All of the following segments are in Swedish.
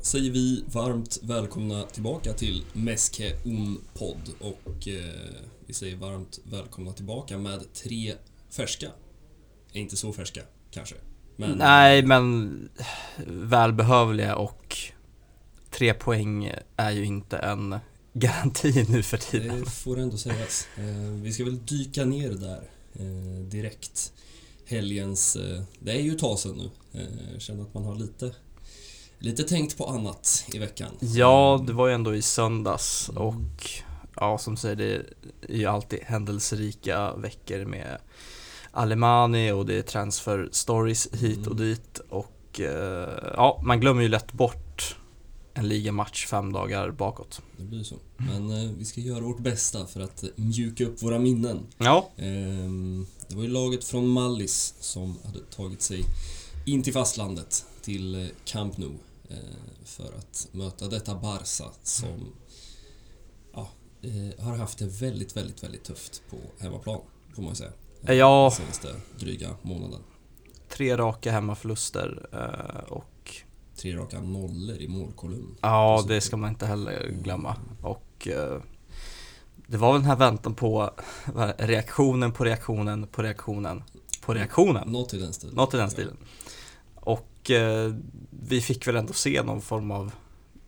säger vi varmt välkomna tillbaka till Meske Un podd och eh, vi säger varmt välkomna tillbaka med tre färska. Inte så färska kanske. Men, Nej, men välbehövliga och tre poäng är ju inte en garanti nu för tiden. Det får ändå sägas. Eh, vi ska väl dyka ner där eh, direkt. Helgens... Eh, det är ju ett tag sedan nu. Eh, jag känner att man har lite, lite tänkt på annat i veckan. Ja, det var ju ändå i söndags Mm. och ja, som säger, det är ju alltid händelserika veckor med Alemani och det är transfer stories hit och Mm. dit och eh, ja, man glömmer ju lätt bort en ligamatch fem dagar bakåt. Det blir så. Men eh, vi ska göra vårt bästa för att mjuka upp våra minnen. Ja, Ehm, Det var ju laget från Mallis som hade tagit sig in till fastlandet, till eh, Camp Nou, eh, för att möta detta Barca som ja, eh, har haft det väldigt, väldigt, väldigt tufft på hemmaplan, får man ju säga. eh, Ja. Senaste dryga månaden. tre raka hemmaförluster eh, och Tre raka nollor i målkolumn. Ja, det ska man inte heller glömma. Och eh, det var väl den här väntan på reaktionen på reaktionen på reaktionen på reaktionen. Något i den stilen. Något i den stilen. Och eh, vi fick väl ändå se någon form av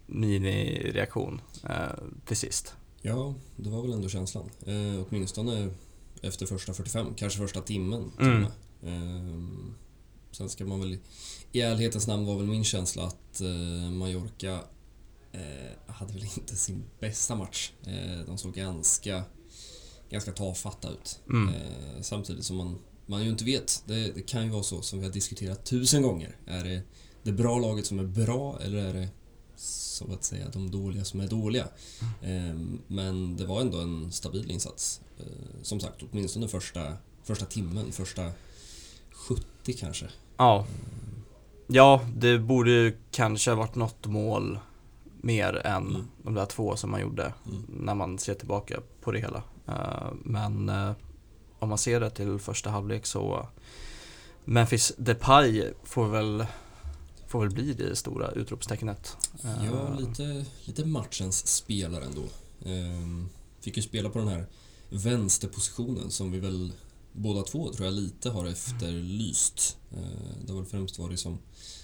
minireaktion eh, till sist. Ja, det var väl ändå känslan. Eh, åtminstone efter första 45, kanske första timmen Mm. Eh, sen ska man väl... I ärlighetens namn var väl min känsla att eh, Mallorca eh, hade väl inte sin bästa match. Eh, de såg ganska, ganska tafatta ut. Mm. Eh, samtidigt som man, man ju inte vet. Det, det kan ju vara så som vi har diskuterat tusen gånger. Är det det bra laget som är bra eller är det så att säga de dåliga som är dåliga? Eh, men det var ändå en stabil insats. Eh, som sagt, åtminstone första, första timmen, första 70 kanske. Ja. Ja, det borde kanske ha varit något mål mer än Mm. de där två som man gjorde Mm. när man ser tillbaka på det hela. Eh, Men eh, om man ser det till första halvlek så Memphis Depay får väl, får väl bli det stora utropstecknet. Eh, Ja, lite, lite matchens spelare ändå. Ehm, fick ju spela på den här vänsterpositionen som vi väl båda två tror jag lite har efterlyst. Eh, det har väl främst varit som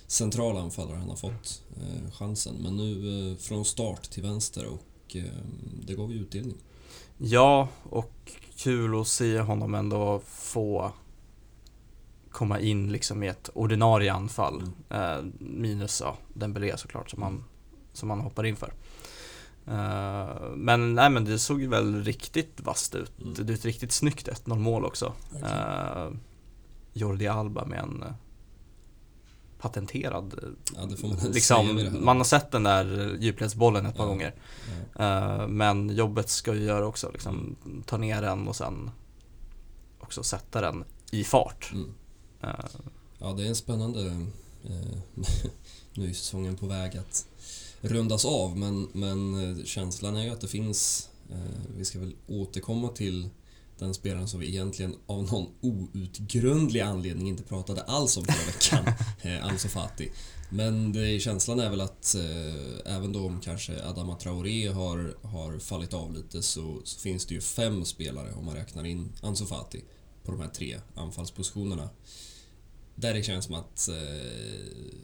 central anfallare han har fått eh, chansen. Men nu eh, från start till vänster och eh, det gav ju utdelning. Ja, och kul att se honom ändå få komma in liksom i ett ordinarie anfall. Eh, minus ja, Dembélé såklart som man, som man hoppar in för. Eh, men nej men det såg ju väl riktigt vasst ut. Mm. Det är ett riktigt snyggt 1-0 mål också. Verkligen. Eh, Jordi Alba med en eh, patenterad Ja, man liksom, man har sett den där djupledsbollen ett par Ja. gånger. Ja. Eh, Men jobbet ska vi göra också, liksom ta ner den och sen också sätta den i fart. Mm. Ja, det är en spännande... Eh, nu är säsongen på väg att rundas av, men, men eh, känslan är ju att det finns... Eh, vi ska väl återkomma till den spelaren som vi egentligen av någon outgrundlig anledning inte pratade alls om förra veckan, Ansu Fati. Men det, känslan är väl att eh, även då om kanske Adama Traoré har, har fallit av lite så, så finns det ju fem spelare om man räknar in Ansu Fati på de här tre anfallspositionerna. Där det känns som att eh,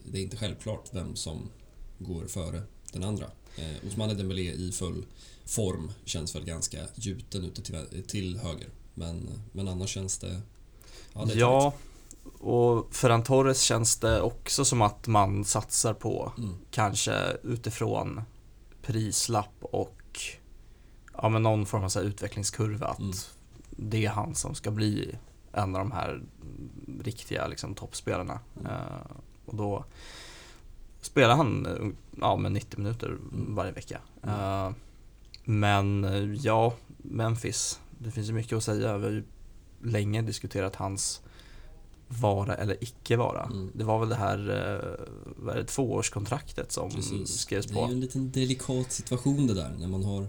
det är inte självklart vem som går före den andra. Eh, Ousmane Dembélé i full form känns väl ganska gjuten ute till, till höger. Men, men annars känns det... Ja, det ja, och Ferran Torres känns det också som att man satsar på. Mm. kanske utifrån prislapp och ja, men någon form av så utvecklingskurva att Mm. det är han som ska bli en av de här riktiga liksom, toppspelarna. Mm. Eh, och då spelar han ja, med 90 minuter varje vecka. Eh, men eh, ja, Memphis, det finns ju mycket att säga. Vi har ju länge diskuterat hans vara eller icke vara. Mm. Det var väl det här vad är det, tvåårskontraktet som Precis. skrevs Det är ju på. en liten delikat situation det där när man har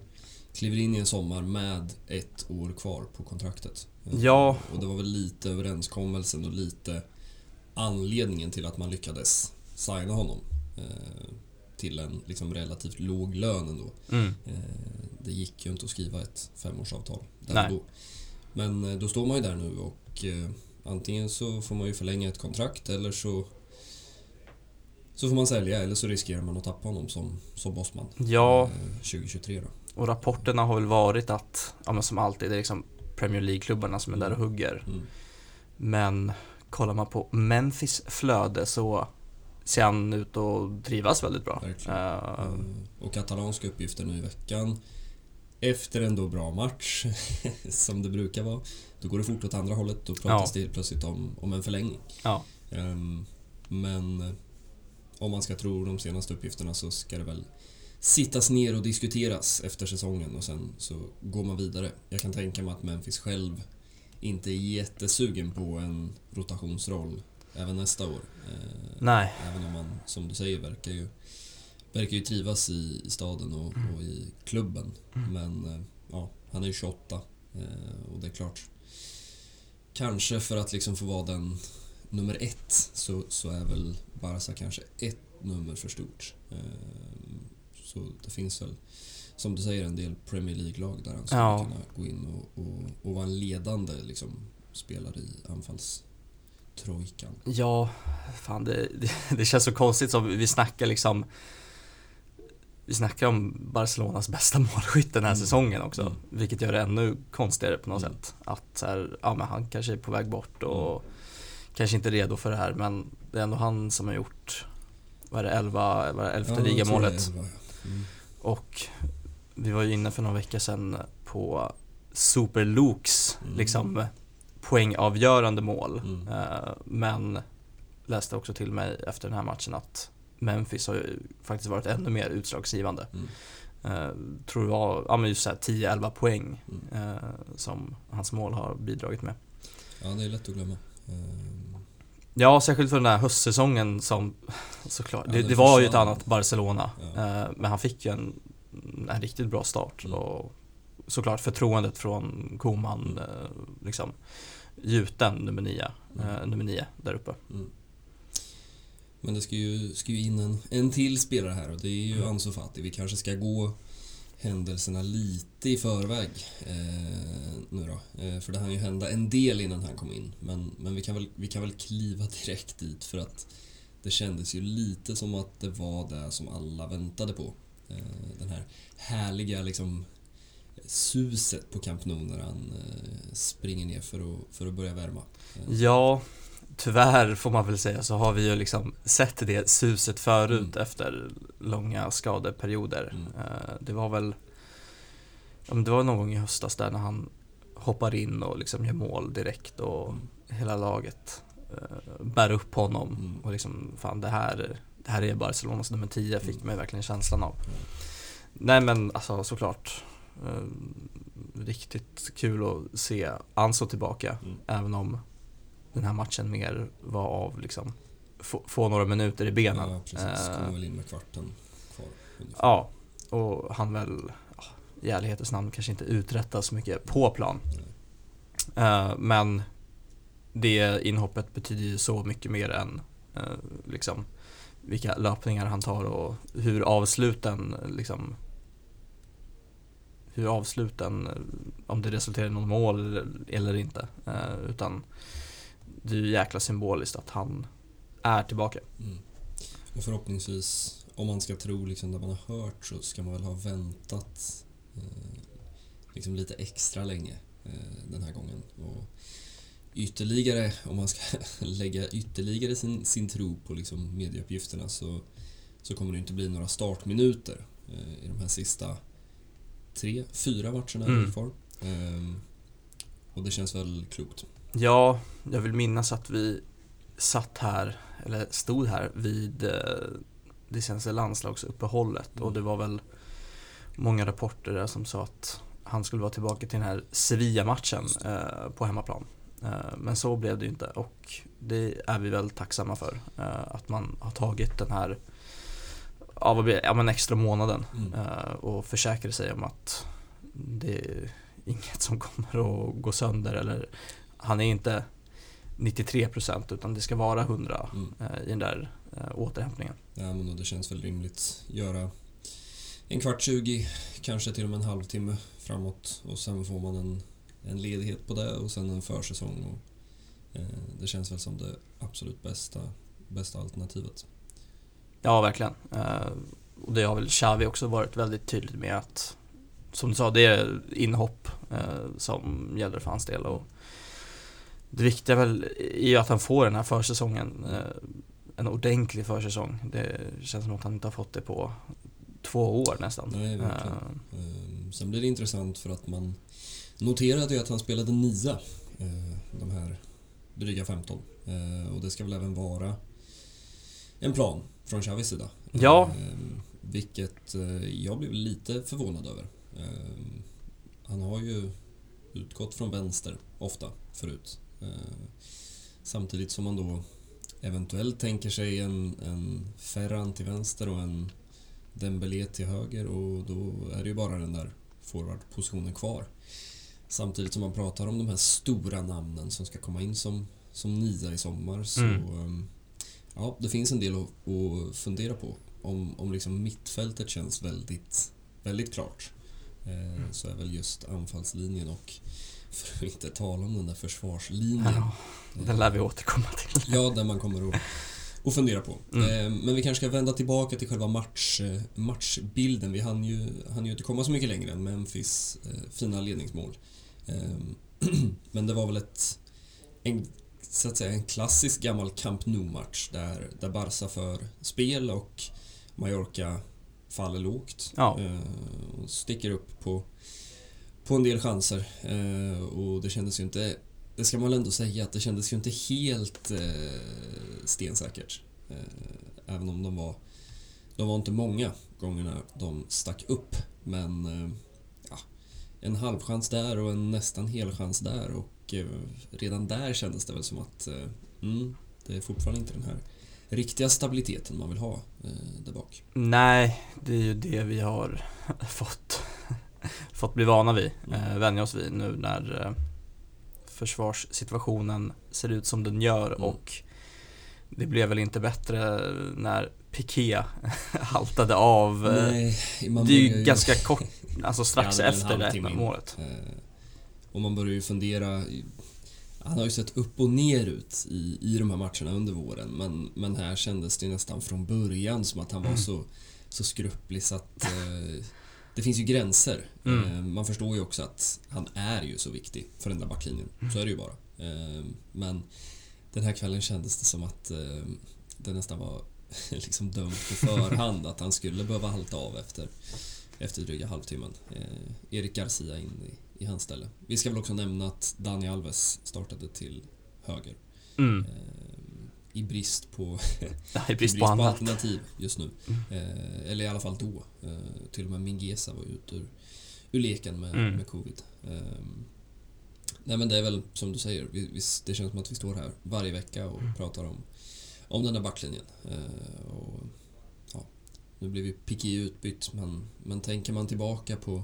kliver in i en sommar med ett år kvar på kontraktet. Ja. Och det var väl lite överenskommelsen och lite anledningen till att man lyckades signa honom. Eh, till en liksom relativt låg lön ändå. Mm. Eh, det gick ju inte att skriva ett femårsavtal där Nej. då. Men eh, då står man ju där nu och eh, antingen så får man ju förlänga ett kontrakt eller så så får man sälja eller så riskerar man att tappa honom som, som bossman. Ja, Eh, 2023 då. Och rapporterna har väl varit att, ja men som alltid, det är liksom Premier League-klubbarna som är där och hugger. Mm. Men kollar man på Memphis flöde så ser han ut att trivas väldigt bra. Eh, Eh, Och katalanska uppgifter nu i veckan. Efter en då bra match, som det brukar vara, då går det fort åt andra hållet. Då pratas det helt plötsligt om, om en förlängning. ja. Ehm, Men om man ska tro de senaste uppgifterna så ska det väl sittas ner och diskuteras efter säsongen och sen så går man vidare. Jag kan tänka mig att Memphis själv inte är jättesugen på en rotationsroll även nästa år. Eh, Nej, Även om man, som du säger, verkar ju, verkar ju trivas i, i staden och, och i klubben. Men eh, ja, han är ju 28 eh, och det är klart. Kanske för att liksom få vara den nummer ett så, så är väl Barca kanske ett nummer för stort. Så det finns väl, som du säger, en del Premier League-lag där han skulle Ja. kunna gå in och, och, och vara en ledande liksom, spelare i anfallstrojkan. Ja, fan det, det, det känns så konstigt som vi snackar liksom Vi snackar om Barcelonas bästa målskytt den här Mm. säsongen också Mm. Vilket gör det ännu konstigare på något Mm. sätt Att så här, ja men han kanske är på väg bort och Mm. Kanske inte är redo för det här men Det är ändå han som har gjort Vad är det, 11, vad är det, elfte Ja, ligamålet det. Mm. Och Vi var ju inne för några veckor sedan på Super Lukes Mm. liksom poängavgörande mål Mm. Eh, Men läste också till mig efter den här matchen att Memphis har ju faktiskt varit ännu mer utslagsgivande. Mm. Eh, tror det var ja, men just så här 10-11 poäng Mm. eh, som hans mål har bidragit med. Ja, det är lätt att glömma. Ja, särskilt för den här höstsäsongen som såklart, Ja, det, det var ju ett annat Barcelona. Ja. Eh, men han fick ju en, en riktigt bra start Mm. och såklart förtroendet från Koman Mm. eh, liksom gjuten nummer nio, Mm. eh, nummer nio där uppe. Mm. Men det ska ju, ska ju in en, en till spelare här och det är ju Mm. Ansu Fati. Vi kanske ska gå händelserna lite i förväg eh, nu då. Eh, för det hann ju hända en del innan han kom in. Men, men vi, kan väl, vi kan väl kliva direkt dit för att det kändes ju lite som att det var det som alla väntade på. Eh, den här härliga liksom suset på Camp Nou när han eh, springer ner för att, för att börja värma. Eh, Ja, tyvärr får man väl säga så har vi ju liksom sett det suset förut Mm. efter långa skadeperioder. Mm. Eh, Det var väl ja, men det var någon gång i höstas där när han hoppar in och liksom gör mål direkt och Mm. hela laget eh, bär upp honom Mm. och liksom fan det här, det här är Barcelonas nummer 10 fick Mm. mig verkligen känslan av. Mm. Nej men alltså såklart eh, riktigt kul att se Anso tillbaka Mm. även om den här matchen mer var av liksom få, få några minuter i benen. Ja, precis. Eh, Kommer väl in med kvarten kvar. ungefär. Ja, och han väl i ärlighetens namn kanske inte uträttar så mycket på plan. Nej. Eh, men det inhoppet betyder ju så mycket mer än eh, liksom vilka löpningar han tar och hur avsluten liksom hur avsluten, om det resulterar i något mål eller, inte. Utan det är ju jäkla symboliskt att han är tillbaka. Mm. Och förhoppningsvis, om man ska tro liksom det man har hört så ska man väl ha väntat eh, liksom lite extra länge eh, den här gången. Och ytterligare, om man ska lägga ytterligare sin, sin tro på liksom medieuppgifterna så, så kommer det inte bli några startminuter eh, i de här sista tre, fyra matcherna Mm. kvar. Ehm, och det känns väl klokt. Ja, jag vill minnas att vi satt här, eller stod här vid eh, det senaste landslagsuppehållet och Mm. det var väl många rapporter där som sa att han skulle vara tillbaka till den här Sevilla-matchen eh, på hemmaplan. Eh, men så blev det ju inte och det är vi väl tacksamma för. Eh, att man har tagit den här ja, vad blir ja, men extra månaden Mm. och försäkrar sig om att det är inget som kommer att gå sönder eller han är inte 93% utan det ska vara 100 Mm. eh, i den där eh, återhämtningen. Ja, men det känns väl rimligt. Göra en kvart, 20, kanske till och med en halvtimme framåt och sen får man en, en ledighet på det och sen en försäsong. Och, eh, det känns väl som det absolut bästa, bästa alternativet. Ja, verkligen. Eh, och det har väl Xavi också varit väldigt tydligt med att som du sa, det är inhopp eh, som gäller för hans del. Och det viktiga väl är ju att han får den här försäsongen. Eh, en ordentlig försäsong. Det känns som att han inte har fått det på två år nästan. Nej, verkligen. Eh, sen blir det intressant för att man noterade ju att han spelade nia eh, de här dryga 15. Eh, och det ska väl även vara en plan från Xavis sida. Ja. Eh, vilket jag blev lite förvånad över. Eh, han har ju utgått från vänster ofta förut. Eh, samtidigt som man då eventuellt tänker sig en, en Ferran till vänster och en Dembélé till höger och då är det ju bara den där forwardpositionen kvar. Samtidigt som man pratar om de här stora namnen som ska komma in som, som nia i sommar så Mm. ehm, ja, det finns en del att, att fundera på. Om, om liksom mittfältet känns väldigt, väldigt klart eh, så är väl just anfallslinjen och för att inte tala om den där försvarslinjen. ja, den lär vi återkomma till. Ja, den man kommer att, att fundera på. Mm. Eh, Men vi kanske ska vända tillbaka till själva match, eh, matchbilden. Vi hann ju, hann ju inte komma så mycket längre än Memphis eh, fina ledningsmål. Men det var väl ett, en, så att säga, en klassisk gammal Camp Nou-match där, där Barca för spel och Mallorca faller lågt. Ja. Och sticker upp på, på en del chanser. Eh, och det kändes ju inte det ska man väl ändå säga att det kändes ju inte helt eh, stensäkert. Eh, även om de var... De var inte många gångerna de stack upp. Men eh, ja, en halvchans där och en nästan helchans där. Och eh, redan där kändes det väl som att eh, mm, det är fortfarande inte den här riktiga stabiliteten man vill ha eh, där bak. Nej, det är ju det vi har fått, fått bli vana vid, Mm. eh, vänja oss vid nu när eh, försvarssituationen ser ut som den gör Mm. och det blev väl inte bättre när Piqué haltade av. eh, Nej, man det är ju ganska kort, alltså strax efter det här målet. Eh, och man börjar ju fundera. Han har ju sett upp och ner ut i, i de här matcherna under våren men, men här kändes det nästan från början som att han var Mm. så, så skrupplig så att eh, det finns ju gränser. Mm. Eh, man förstår ju också att han är ju så viktig för den där backlinjen. Så är det ju bara. Eh, men den här kvällen kändes det som att eh, det nästan var liksom dömt på förhand att han skulle behöva halta av efter, efter dryga halvtimmen. Erik Garcia in i, i hans ställe. Vi ska väl också nämna att Dani Alves startade till höger. Mm. I brist på, I i brist på annat. alternativ just nu. Eh, eller i alla fall då. Eh, till och med Mingesa var ute ur, ur leken med, Mm. med covid. Eh, nej men det är väl som du säger, vi, vi, det känns som att vi står här varje vecka och Mm. pratar om, om den här backlinjen. Eh, och, ja, nu blev ju Piqué utbytt men, men tänker man tillbaka på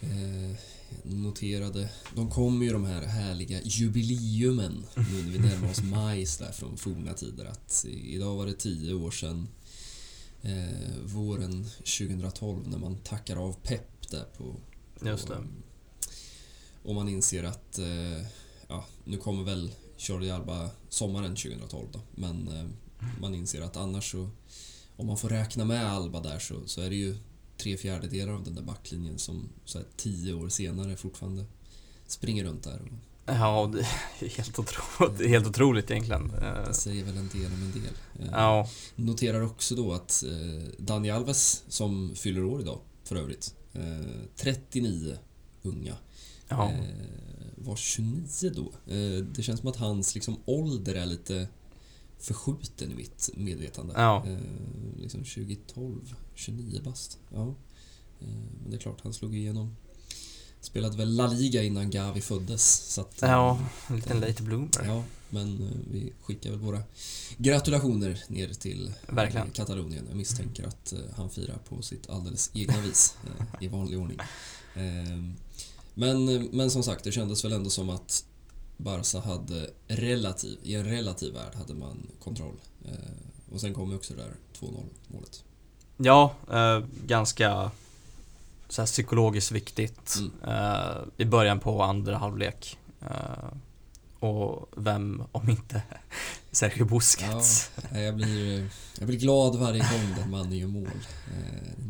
eh, noterade, de kommer ju de här härliga jubileumen nu när vi närmar oss majs där från forna tider. Att idag var det tio år sedan eh, våren 2012 när man tackar av Pep där på... på Just det. Och man inser att eh, ja, nu kommer väl Jordi Alba sommaren 2012 då. Men eh, man inser att annars så om man får räkna med Alba där så, så är det ju tre fjärdedelar av den där backlinjen som så här, tio år senare fortfarande springer runt där. Och Ja, det är helt otroligt, är helt otroligt egentligen. Eh, det säger väl en del om en del. Eh, Ja, Noterar också då att eh, Dani Alves, som fyller år idag för övrigt, eh, 39 unga, ja. var 29 då. Det känns som att hans liksom, ålder är lite förskjuten i mitt medvetande. Ja. Eh, liksom 2012, 29 bast. Ja. Eh, men det är klart, han slog igenom. Spelade väl La Liga innan Gavi föddes. Så att, eh, Ja, en liten late bloomer. Ja, men eh, vi skickar väl våra gratulationer ner till Verkligen. eh, Katalonien. Jag misstänker att eh, han firar på sitt alldeles egna vis eh, i vanlig ordning. Eh, Men, men som sagt, det kändes väl ändå som att Barca hade relativ, i en relativ värld hade man kontroll. Eh, och sen kom ju också det där 2-0 målet. Ja, eh, ganska så här, psykologiskt viktigt Mm. eh, i början på andra halvlek. Eh, och vem om inte Sergio Busquets? Ja, jag, blir, jag blir glad varje gång den mannen gör mål. Eh,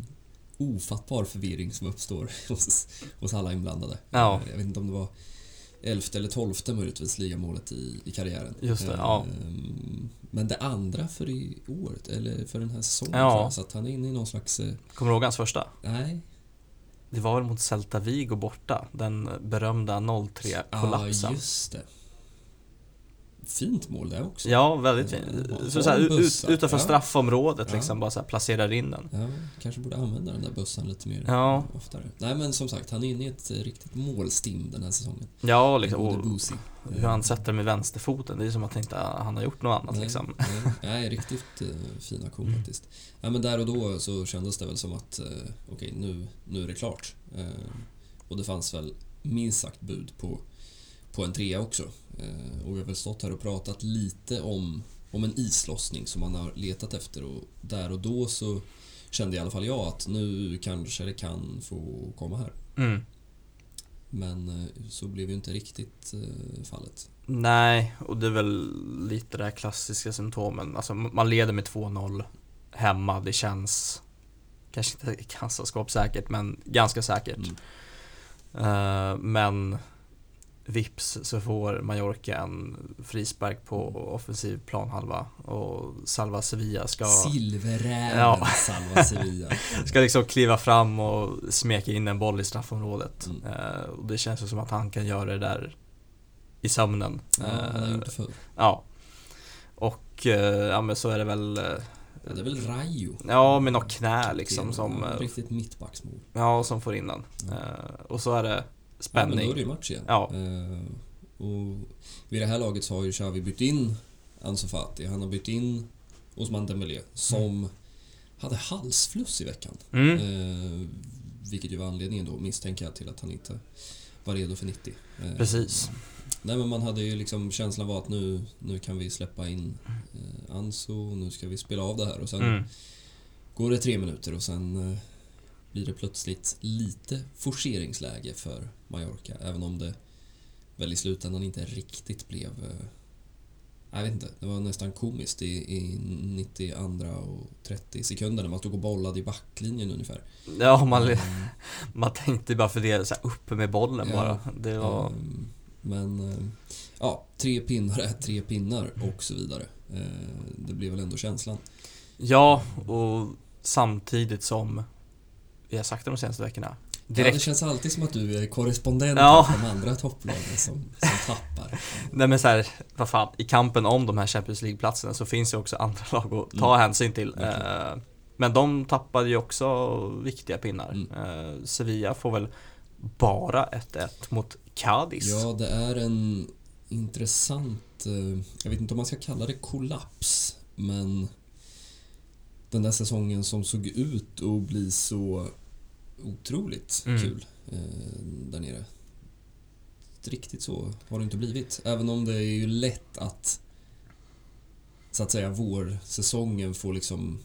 ofattbar förvirring som uppstår hos, hos alla inblandade. Ja. Eh, Jag vet inte om det var elfte eller tolfte möjligtvis ligamålet i, i karriären. Just det, ja. Ehm, Men det andra för i år, eller för den här säsongen Ja. jag, så att han är inne i någon slags... eh, Kommer du ihåg hans första? Nej, Det var väl mot Celta Vigo borta, den berömda 0-3 ja just det. Fint mål det också. Ja, väldigt fint. ha- Så, så här, ut, utanför Ja. straffområdet liksom, bara så här, placerar in den. Ja, kanske borde använda den där bössan lite mer Ja. oftare. Nej men som sagt, han är inne i ett eh, riktigt målstim den här säsongen. Ja, liksom. Och hur han sätter med vänsterfoten, det är som att inte han har gjort något annat Nej, liksom. Nej, nej, riktigt eh, fin aktion Mm. faktiskt. Ja, men där och då så kändes det väl som att eh, okej, nu, nu är det klart. Eh, och det fanns väl minst sagt bud på, på en trea också. Eh, och vi har väl stått här och pratat lite om, om en islossning som man har letat efter och där och då så kände i alla fall jag att nu kanske det kan få komma här. Mm. Men eh, så blev ju inte riktigt eh, fallet. Nej, och det är väl lite det här klassiska symptomen. Alltså man leder med 2-0 hemma, det känns kanske inte kassaskåpssäkert men ganska säkert. Mm. Eh, men vips så får Mallorca en frispark på offensiv planhalva och Salva Sevilla ska, Silverräven Ja. Salva Sevilla. ska liksom kliva fram och smeka in en boll i straffområdet. Mm. Eh, och det känns ju som att han kan göra det där i sömnen. Ja, han Eh, gjort det förr. Ja. Och eh, ja men så är det väl eh, Ja, det är väl Rayo. Ja med något knä liksom som Ja, eh, Riktigt mittbacksmål. Ja som får in den. Ja. Eh, Och så är det Ja, men då spänning. är det ju match igen. Ja. Eh, och vid det här laget så har ju Xavi bytt in Ansu Fati. Han har bytt in Osman Dembélé som hade halsfluss i veckan. Mm. Eh, vilket ju var anledningen då, misstänker jag, till att han inte var redo för 90. Eh, Precis. Nej men man hade ju liksom, känslan var att nu, nu kan vi släppa in eh, Ansu, nu ska vi spela av det här och sen Mm. går det tre minuter och sen eh, blir det plötsligt lite forceringsläge för Mallorca. Även om det väl i slutändan inte riktigt blev... Eh, jag vet inte, det var nästan komiskt i, i 92 och 30 sekunder när man stod och bollade i backlinjen ungefär. Ja man, Eh, man tänkte bara för det så här uppe med bollen Ja. bara. Det var... Ehm, Men eh, ja, tre pinnar är tre pinnar och så vidare. Eh, Det blir väl ändå känslan. Ja och samtidigt som vi har sagt det de senaste veckorna. Ja, det Direkt. känns alltid som att du är korrespondent Ja. för de andra topplagen som, som tappar. Nej men så här, vad fan, i kampen om de här Champions League-platserna så finns det också andra lag att ta Mm. hänsyn till. Verkligen. Eh, Men de tappade ju också viktiga pinnar. Mm. Eh, Sevilla får väl bara 1-1 mot Cadiz. Ja, det är en intressant... eh, Jag vet inte om man ska kalla det kollaps, men den där säsongen som såg ut att bli så otroligt Mm. kul eh, där nere. Riktigt så har det inte blivit. Även om det är ju lätt att så att säga vårsäsongen får liksom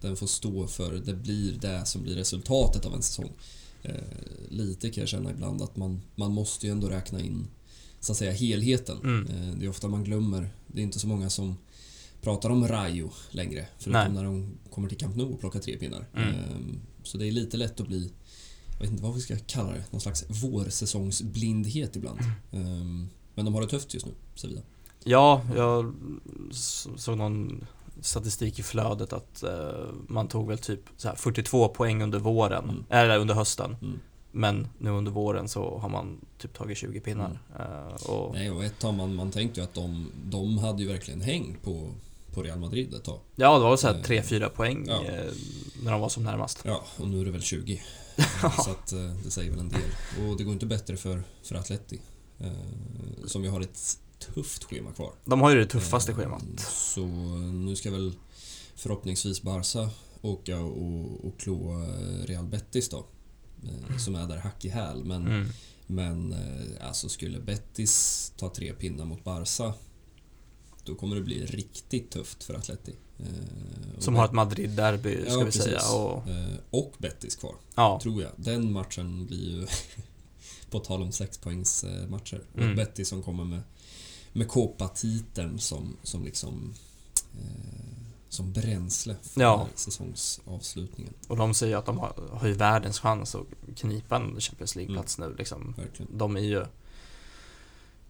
den får stå för, det blir det som blir resultatet av en säsong. Eh, lite kan jag känna ibland att man, man måste ju ändå räkna in så att säga helheten. Mm. Eh, det är ofta man glömmer. Det är inte så många som pratar om Rayo längre. Förutom Nej. när de kommer till Camp Nou och plockar tre pinnar. Mm. Så det är lite lätt att bli, jag vet inte vad vi ska kalla det, någon slags vårsäsongsblindhet ibland. Eh, men de har det tufft just nu, Sevilla. Ja, jag såg någon statistik i flödet att eh, man tog väl typ så här 42 poäng under våren, Mm. eller under hösten. Mm. Men nu under våren så har man typ tagit 20 pinnar. Eh, och, Nej, och ett tag man, man tänkte ju att de, de hade ju verkligen häng på, på Real Madrid ett tag. ja, det var väl så här Eh, 3-4 poäng ja. eh, när de var som närmast. Ja, och nu är det väl 20. så att eh, det säger väl en del. Och det går inte bättre för, för Atleti. Eh, som ju har ett tufft schema kvar. De har ju det tuffaste schemat. Så nu ska väl förhoppningsvis Barca åka och, och klå Real Betis då. Eh, som är där hack i häl. Men Mm. Men alltså skulle Betis ta tre pinnar mot Barca då kommer det bli riktigt tufft för Atleti. Eh, Som har ett Madrid-derby, ska Ja, vi säga. precis. Och, Eh, och Betis kvar, ja, tror jag. Den matchen blir ju, på tal om sexpoängsmatcher, Mm. Betis som kommer med, med Copa-titeln som, som liksom eh, som bränsle för Ja. säsongsavslutningen. och de säger att de har, har ju världens chans att knipa en Champions League-plats nu. Liksom. Verkligen. De är ju...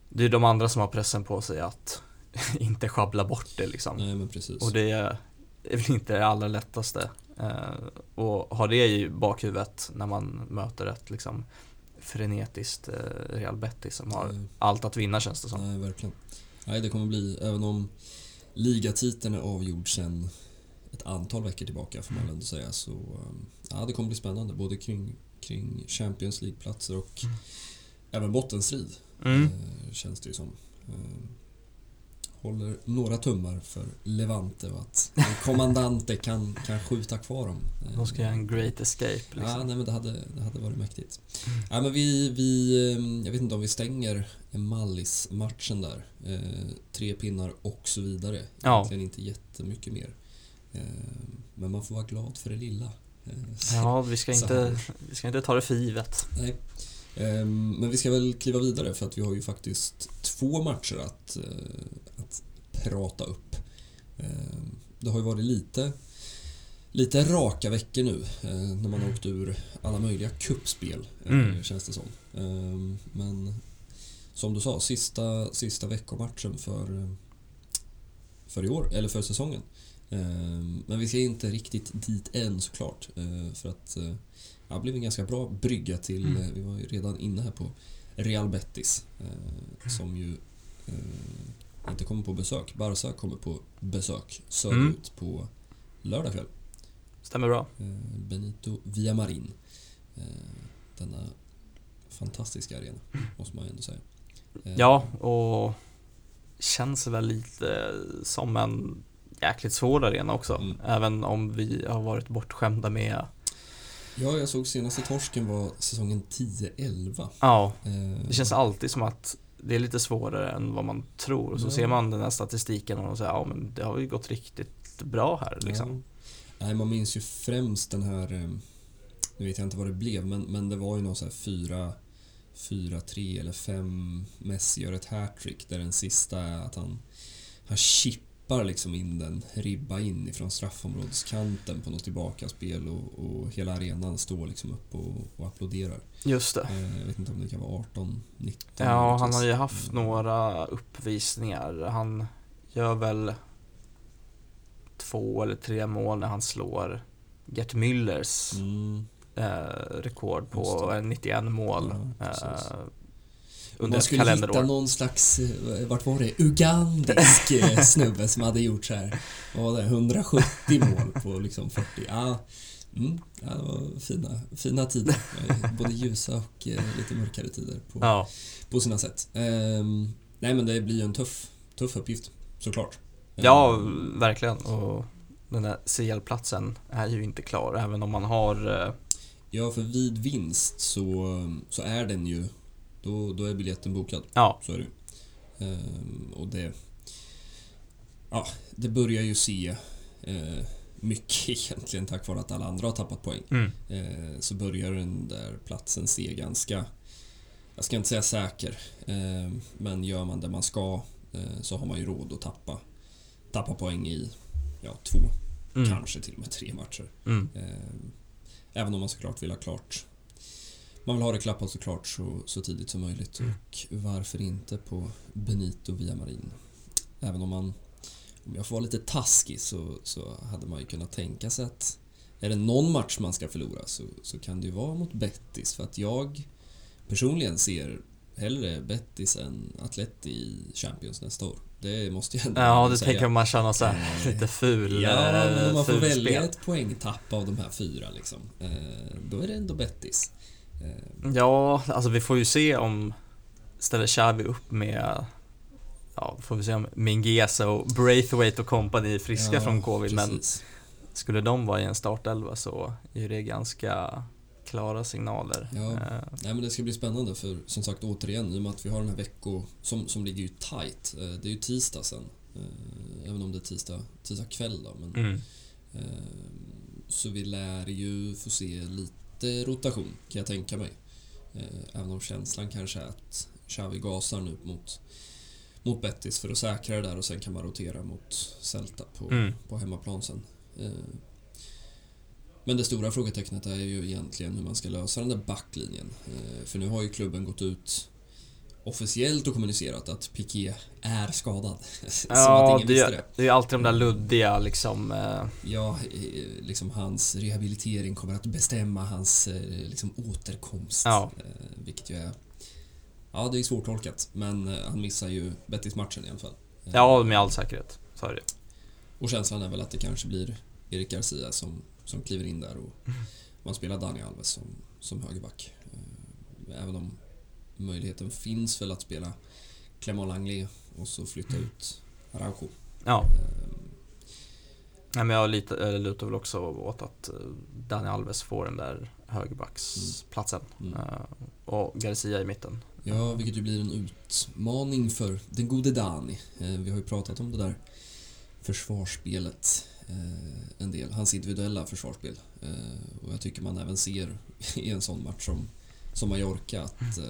Det är de andra som har pressen på sig att inte sjabbla bort det liksom. Nej. Och det är väl inte det allra lättaste. Eh, och ha det i bakhuvudet när man möter ett liksom frenetiskt eh, Real Betis som har Nej. allt att vinna känns det som. Nej, verkligen. Nej, det kommer bli, även om ligatiteln är avgjord sen ett antal veckor tillbaka får man väl ändå säga, så um, ja, det kommer bli spännande. Både kring, kring Champions League-platser och Mm. även bottenstrid, Mm. eh, känns det ju som. Håller några tummar för Levante och att kommandante kan, kan skjuta kvar dem. De ska göra en great escape Ja, liksom. nej men det hade, det hade varit mäktigt. Mm. Ja, men vi, vi, eh, jag vet inte om vi stänger Mallis-matchen där. Eh, tre pinnar och så vidare. Ja. Egentligen inte jättemycket mer. Eh, men man får vara glad för det lilla. Eh, Ja, vi ska, inte, vi ska inte ta det för givet. Nej. Ehm, Men vi ska väl kliva vidare för att vi har ju faktiskt två matcher att, eh, att prata upp. Ehm, Det har ju varit lite, lite raka veckor nu eh, när man har åkt ur alla möjliga kuppspel eh, Mm. känns det som. Ehm, Men som du sa, sista, sista veckomatchen för, för i år, eller för säsongen. Men vi ska inte riktigt dit än såklart. För att Ja, det blev en ganska bra brygga till, Mm. eh, vi var ju redan inne här på Real Betis eh, som ju eh, inte kommer på besök. Barca kommer på besök söderut på lördag kväll. Stämmer bra. Eh, Benito Villamarin. Eh, denna fantastiska arena, måste man ju ändå säga. Eh, Ja, och känns väl lite som en jäkligt svår arena också. Mm. Även om vi har varit bortskämda med, Ja, jag såg senaste torsken var säsongen 10-11. ja, Eh, det känns alltid som att det är lite svårare än vad man tror. Så Ja. ser man den här statistiken och säger ja men det har ju gått riktigt bra här liksom. Ja. Nej, man minns ju främst den här, eh, nu vet jag inte vad det blev, men, men det var ju någon så här fyra, fyra, tre eller fem Messi gör ett hattrick där den sista är att han, han chippar liksom in den, ribba in ifrån straffområdeskanten på något tillbakaspel och, och hela arenan står liksom upp och, och applåderar. Just det. Eh, Jag vet inte om det kan vara 18, 19 Ja, han har ju haft några uppvisningar. Han gör väl två eller tre mål när han slår Gert Müllers Mm. eh, rekord på det. eh, 91 mål Ja, under man skulle hitta någon slags, eh, vart var det, ugandisk eh, snubbe som hade gjort så här, vad var det, 170 mål på liksom 40. Ja, mm, ja det var fina, fina tider. Eh, Både ljusa och lite mörkare tider på, Ja, på sina sätt. Ehm, nej men det blir ju en tuff, tuff uppgift, såklart. ja, Ehm, verkligen. Och den där CL-platsen är ju inte klar, även om man har... Ja, för vid vinst så, så är den ju, då, då är biljetten bokad. Ja, Så är det. Ehm, och det... Ja, det börjar ju se eh, mycket egentligen tack vare att alla andra har tappat poäng. mm, Eh, så börjar den där platsen se ganska... Jag ska inte säga säker, eh, men gör man det man ska eh, så har man ju råd att tappa, tappa poäng i ja, två, mm, kanske till och med tre matcher. mm. Eh, Även om man såklart vill ha klart Man vill ha det klappat såklart så, så tidigt som möjligt Mm. och varför inte på Benito Villamarin Även om man Om jag får vara lite taskig så, så hade man ju kunnat tänka sig att Är det någon match man ska förlora så, så kan det ju vara mot Bettis för att jag Personligen ser hellre Bettis än Atleti i Champions nästa år Det måste jag ändå Ja, du tänker man så här Eh, lite ful Ja, men om man får välja spel. ett poängtapp av de här fyra liksom, eh, då är det ändå Bettis. Eh, Ja, alltså vi får ju se om ställer Xavi upp med Ja, får vi se om Mingueza och Braithwaite och company är friska ja, från covid men precis. skulle de vara i en startelva så är det ganska klara signaler. Ja. Eh, Nej men det ska bli spännande för som sagt återigen i och med att vi har den här vecko som, som ligger ju tight. Eh, Det är ju tisdag sen. Även om det är tisdag, tisdag kväll då. Men, mm. Så vi lär ju få se lite rotation kan jag tänka mig. Eh, Även om känslan kanske är att Xavi gasar nu mot, mot Betis för att säkra det där och sen kan man rotera mot Celta på, Mm. på hemmaplan sen. Eh, Men det stora frågetecknet är ju egentligen hur man ska lösa den där backlinjen. Eh, För nu har ju klubben gått ut officiellt och kommunicerat att Piqué är skadad. Ja, det, det. det är alltid de där luddiga liksom. Eh, Ja, eh, liksom hans rehabilitering kommer att bestämma hans eh, liksom, återkomst. Ja. Vilket ju är... Ja, det är svårtolkat. Men han missar ju Betis-matchen i alla fall. Ja, med all säkerhet. Så är det. Och känslan är väl att det kanske blir Erik Garcia som, som kliver in där och Mm. man spelar Dani Alves som, som högerback. Även om möjligheten finns väl att spela Clément Langley och så flytta ut Araujo. Ja, Eh, Nej, men jag lite, eller lutar väl också åt att eh, Dani Alves får den där högerbacksplatsen. Mm. Eh, och Garcia i mitten. Ja, vilket ju blir en utmaning för den gode Dani. Eh, Vi har ju pratat om det där försvarsspelet eh, en del, hans individuella försvarsspel. Eh, Och jag tycker man även ser i en sån match som, som Mallorca att eh,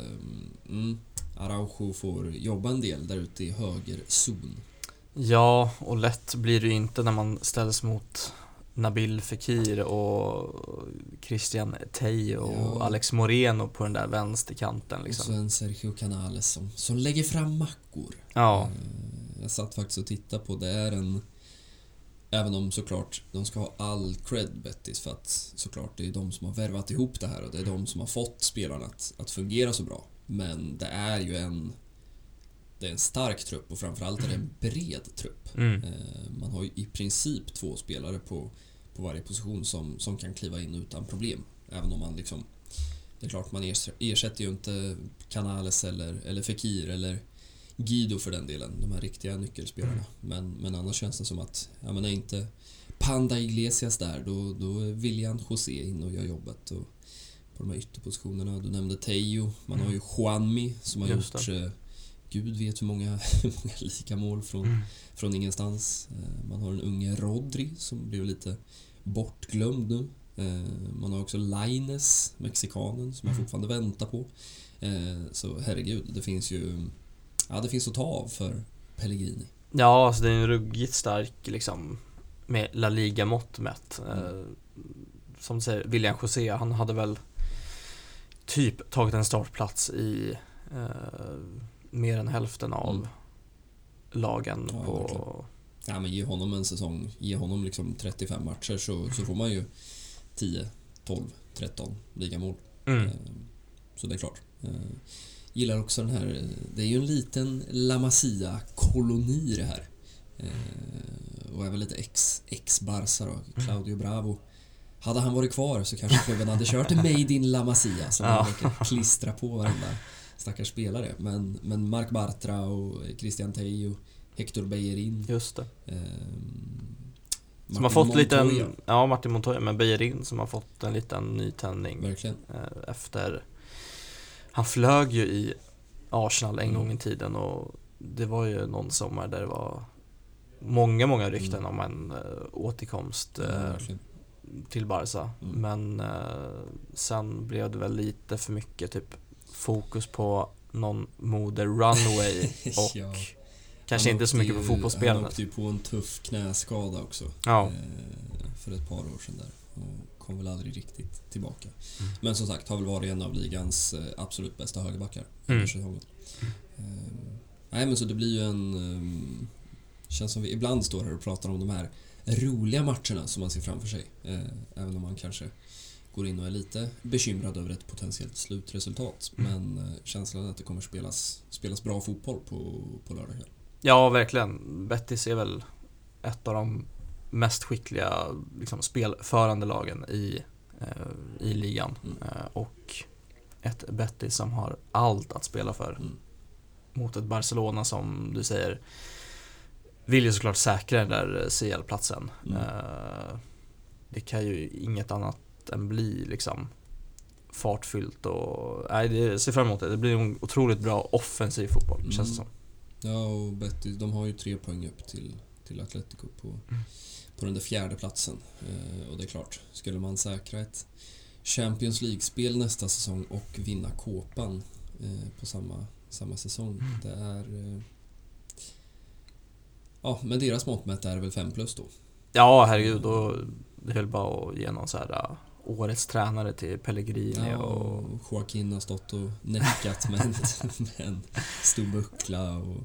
mm, Araujo får jobba en del där ute i högerzon. Ja, och lätt blir det ju inte när man ställs mot Nabil Fekir och Christian Tey och Ja. Alex Moreno på den där vänsterkanten Och så liksom. en Sergio Canales som, som lägger fram mackor. Ja, Eh, Jag satt faktiskt och tittade på, det är en... Även om såklart de ska ha all cred Bettis för att såklart det är de som har värvat ihop det här och det är de som har fått spelarna att, att fungera så bra. Men det är ju en... Det är en stark trupp och framförallt är det en bred trupp. mm. Eh, Man har ju i princip två spelare på, på varje position som, som kan kliva in utan problem. Även om man liksom... Det är klart, man ers- ersätter ju inte Canales eller, eller Fekir eller Guido för den delen, de här riktiga nyckelspelarna. Men, men annars känns det som att, ja men är inte Panda Iglesias där, då, då är William José in och gör jobbet. Och på de här ytterpositionerna, du nämnde Teo, man har ju Juanmi som har Just gjort, eh, gud vet hur många, många lika mål från, Mm. från ingenstans. Eh, Man har en unge Rodri som blev lite bortglömd nu. Eh, Man har också Laines, mexikanen, som jag Mm. fortfarande väntar på. Eh, Så herregud, det finns ju... Ja, det finns att ta av för Pellegrini. Ja, alltså det är en ruggigt stark liksom med La Liga-mått mätt. Mm. Eh, som du säger, William José, han hade väl typ tagit en startplats i eh, mer än hälften av Mm. lagen Ja, på... verkligen. Ja, men ge honom en säsong, ge honom liksom 35 matcher så, så får man ju 10, 12, 13 ligamål. Mm. Eh, Så det är klart. Eh, Gillar också den här, det är ju en liten La Masia-koloni det här. Eh, Och även lite ex- ex-Barca då, Claudio Bravo. Hade han varit kvar så kanske klubben hade kört en Made in La Masia som man verkar klistra på varenda stackars spelare. Men, men Mark Bartra och Christian Teo, Hector Bellerin. Just det. ehm, Som har fått Montoya. en, ja Martin Montoya, men Beijerin som har fått en liten nytändning Verkligen. eh, efter Han flög ju i Arsenal en Mm. gång i tiden och det var ju någon sommar där det var många, många rykten Mm. om en uh, återkomst eh, verkligen. till Barca. Mm. Men eh, sen blev det väl lite för mycket typ fokus på någon moder runway och Ja. kanske inte så mycket på ju- fotbollsspelandet. Han åkte ju på en tuff knäskada också. Ja. eh, För ett par år sedan där. Och kom väl aldrig riktigt tillbaka. Mm. Men som sagt, har väl varit en av ligans eh, absolut bästa högerbackar Mm. under säsongen. Eh, Nej men så det blir ju en... eh, Känns som vi ibland står här och pratar om de här roliga matcherna som man ser framför sig. Eh, Även om man kanske går in och är lite bekymrad över ett potentiellt slutresultat. Mm. Men eh, känslan är att det kommer spelas, spelas bra fotboll på, på lördag kväll. Ja, verkligen. Betis är väl ett av de mest skickliga liksom, spelförande lagen i, eh, i ligan. Mm. Eh, och ett Betis som har allt att spela för. Mm. Mot ett Barcelona som du säger vill ju såklart säkra den där CL-platsen. Mm. Eh, det kan ju inget annat än bli liksom fartfyllt och nej, det ser fram emot det. Det blir en otroligt bra offensiv fotboll Mm. känns det som. Ja, och Betis, de har ju tre poäng upp till, till Atletico på, Mm. På den där fjärde platsen. Eh, och det är klart, skulle man säkra ett Champions League-spel nästa säsong och vinna kåpan eh, på samma, samma säsong. Mm. Det är... Eh, ja, med deras mått mätt är det väl 5 plus då. Ja, herregud. Och det väl bara att ge någon så här årets tränare till Pellegrini Ja, och... och Joaquin har stått och neckat med en, med en stor buckla och...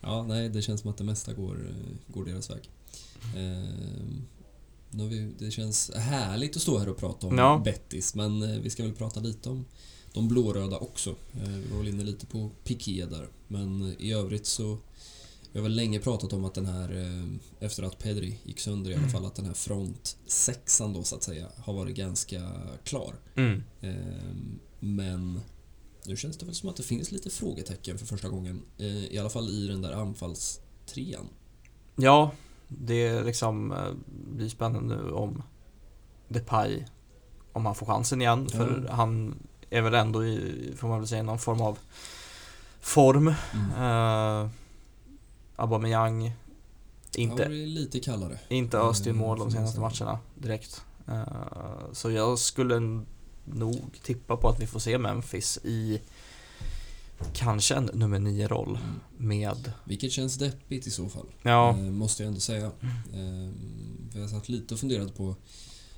Ja, nej, det känns som att det mesta går, går deras väg. Det känns härligt att stå här och prata om Ja. Bettis, men eh, vi ska väl prata lite om de blåröda också. Eh, vi var väl inne lite på Piqué där, men eh, i övrigt så vi har väl länge pratat om att den här, efter att Pedri gick sönder i alla fall, att den här frontsexan då så att säga har varit ganska klar. Mm. Ehm, Men nu känns det väl som att det finns lite frågetecken för första gången. I alla fall i den där anfallstrean. Ja, det liksom eh, blir spännande nu om Depay, om han får chansen igen. För Ja. han är väl ändå i, får man väl säga, någon form av form. Mm. Uh, Aubameyang, Inte. Ja, lite kallare. inte öst i Mm, mål de senaste matcherna direkt. Eh, så jag skulle nog tippa på att vi får se Memphis i kanske en nummer nio roll med, Vilket känns deppigt i så fall. ja, Eh, Måste jag ändå säga. Ehm, För jag satt lite och funderade på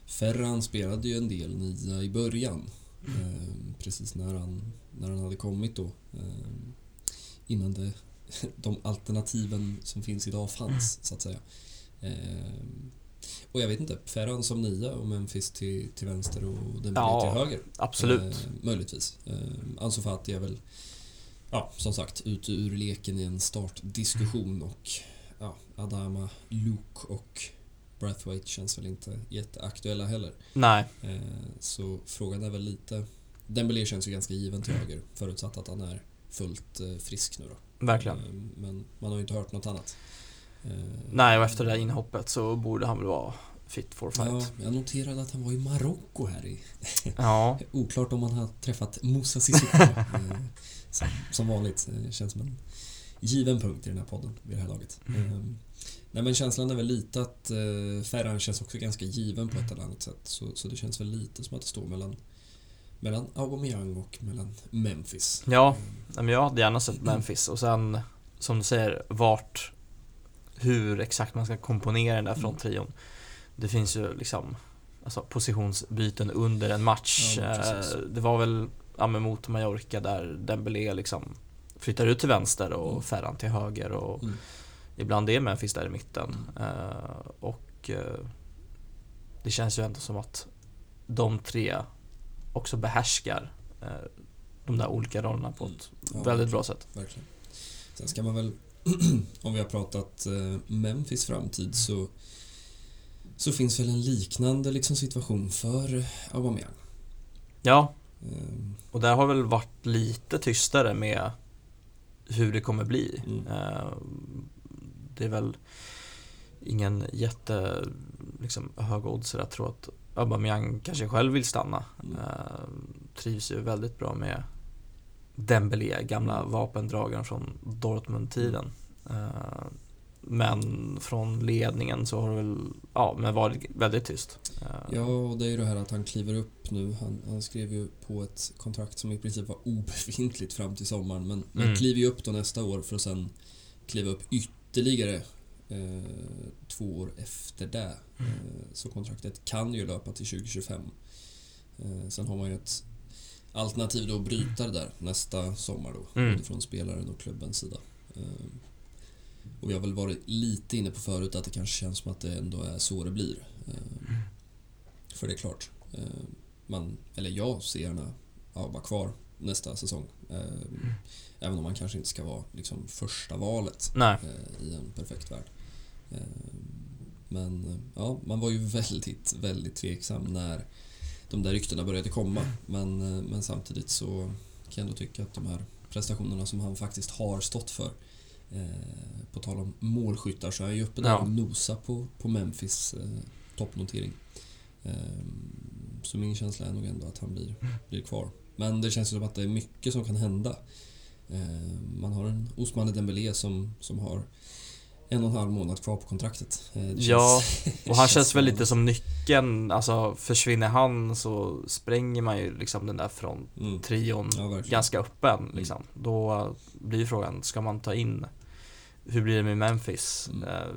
Ferran spelade ju en del nia i början. Ehm, Precis när han, när han hade kommit då. Ehm, Innan det, de alternativen som finns idag fanns, så att säga. Ehm, Och jag vet inte, Ferran som nia och Memphis till, till vänster och Dembélé Ja, till höger. absolut. Eh, möjligtvis. Eh, Ansu Fati är väl, ja, som sagt, ute ur leken i en startdiskussion och ja, Adama, Luke och Brathwaite känns väl inte jätteaktuella heller. Nej, Eh, så frågan är väl lite... Dembélé känns ju ganska given till höger, förutsatt att han är fullt eh, frisk nu då. verkligen. Eh, men man har ju inte hört något annat. Eh, Nej, och efter det här inhoppet så borde han väl vara fit for Ja, fight. jag noterade att han var i Marocko här i Ja, Oklart om man har träffat Moussa Sissoko. som, vanligt. eh, Känns som en given punkt i den här podden vid det här laget. Mm. Eh, Nej men känslan är väl lite att eh, Ferran känns också ganska given på ett eller annat sätt. Så, så det känns väl lite som att det står mellan mellan Aubameyang och mellan Memphis. ja nej, men jag hade gärna sett Memphis och sen som du säger, vart, hur exakt man ska komponera den där Mm. fronttrion. Det finns ju liksom alltså, positionsbyten under en match. Ja. Eh, det var väl ja, men mot Mallorca där Dembélé liksom flyttar ut till vänster och Mm. Ferran till höger och Mm. ibland är Memphis där i mitten. Eh, och eh, det känns ju ändå som att de tre också behärskar eh, de där olika rollerna på ett Ja, väldigt bra sätt. Verkligen. Sen ska man väl, om vi har pratat Memphis framtid så så finns väl en liknande liksom situation för Aubameyang. Ja, och där har väl varit lite tystare med hur det kommer bli. Mm. Eh, det är väl ingen jätte liksom, hög odds att tro att Aubameyang kanske själv vill stanna. Mm. Eh, trivs ju väldigt bra med Dembélé, gamla Mm. vapendragaren från Dortmund-tiden. Eh, men från ledningen så har det väl ja, men varit väldigt tyst. Eh, Ja, och det är ju det här att han kliver upp nu. Han, han skrev ju på ett kontrakt som i princip var obefintligt fram till sommaren. Men, men Mm. kliver ju upp då nästa år för att sen kliva upp ytterligare eh, två år efter det. Mm. Eh, så kontraktet kan ju löpa till 2025. Eh, sen har man ju ett alternativ då att bryta det där nästa sommar då. Mm. Både från spelaren och klubbens sida. Och vi har väl varit lite inne på förut att det kanske känns som att det ändå är så det blir. Eh, för det är klart, eh, man, eller jag ser gärna Auba kvar nästa säsong. Eh, Även om man kanske inte ska vara liksom första valet Nej, i en perfekt värld. Men ja, man var ju väldigt, väldigt tveksam när de där ryktena började komma. Men, men samtidigt så kan jag ändå tycka att de här prestationerna som han faktiskt har stått för eh, På tal om målskyttar så är han ju uppe där Ja. och nosar på, på Memphis eh, toppnotering. Eh, så min känsla är nog ändå att han blir, blir kvar. Men det känns ju som att det är mycket som kan hända. Eh, man har en Osmane Dembélé som, som har en och en halv månad kvar på kontraktet. Eh, det Ja, känns- Och han känns väl lite som nyckeln, alltså försvinner han så spränger man ju liksom den där från Mm. trion Ja, ganska öppen liksom. Då blir frågan, ska man ta in, hur blir det med Memphis? Mm. Eh,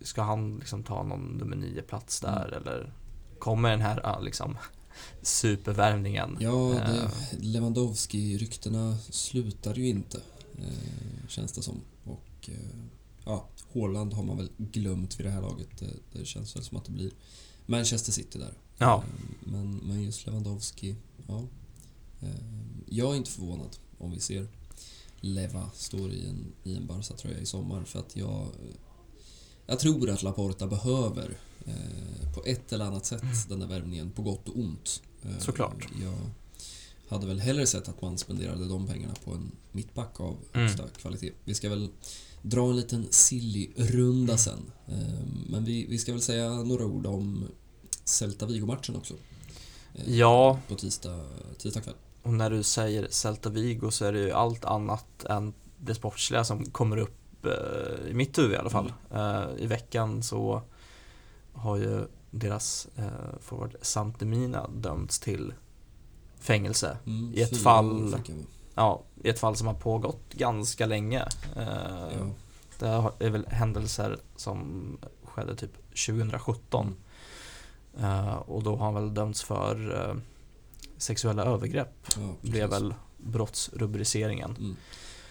Ska han liksom ta någon nummer nio plats där Mm. eller kommer den här ah, liksom supervärvningen? Ja, det, Eh. Lewandowski-ryktena slutar ju inte, eh, känns det som. Och eh, ja, Haaland har man väl glömt vid det här laget. Det, det känns väl som att det blir Manchester City där. Ja, Eh, Men, men just Lewandowski, ja. Eh, Jag är inte förvånad om vi ser Leva står i en, i en Barca-tröja i sommar för att jag jag tror att Laporta behöver eh, på ett eller annat sätt den där värvningen på gott och ont. Eh, Såklart. Jag hade väl hellre sett att man spenderade de pengarna på en mittback av Mm. högsta kvalitet. Vi ska väl dra en liten silly-runda sen. Eh, Men vi, vi ska väl säga några ord om Celta Vigo-matchen också. Eh, Ja. På tisdag, tisdag kväll. Och när du säger Celta Vigo så är det ju allt annat än det sportsliga som kommer upp eh, i mitt huvud i alla fall. Eh, I veckan så har ju deras eh, forward Santemina dömts till fängelse. Mm, I ett fall-. Ja, i ett fall som har pågått ganska länge. Eh, Ja. Det är väl händelser som skedde typ 2017. Mm. Eh, och då har han väl dömts för eh, sexuella övergrepp. Ja, Blev väl brottsrubriceringen. Mm.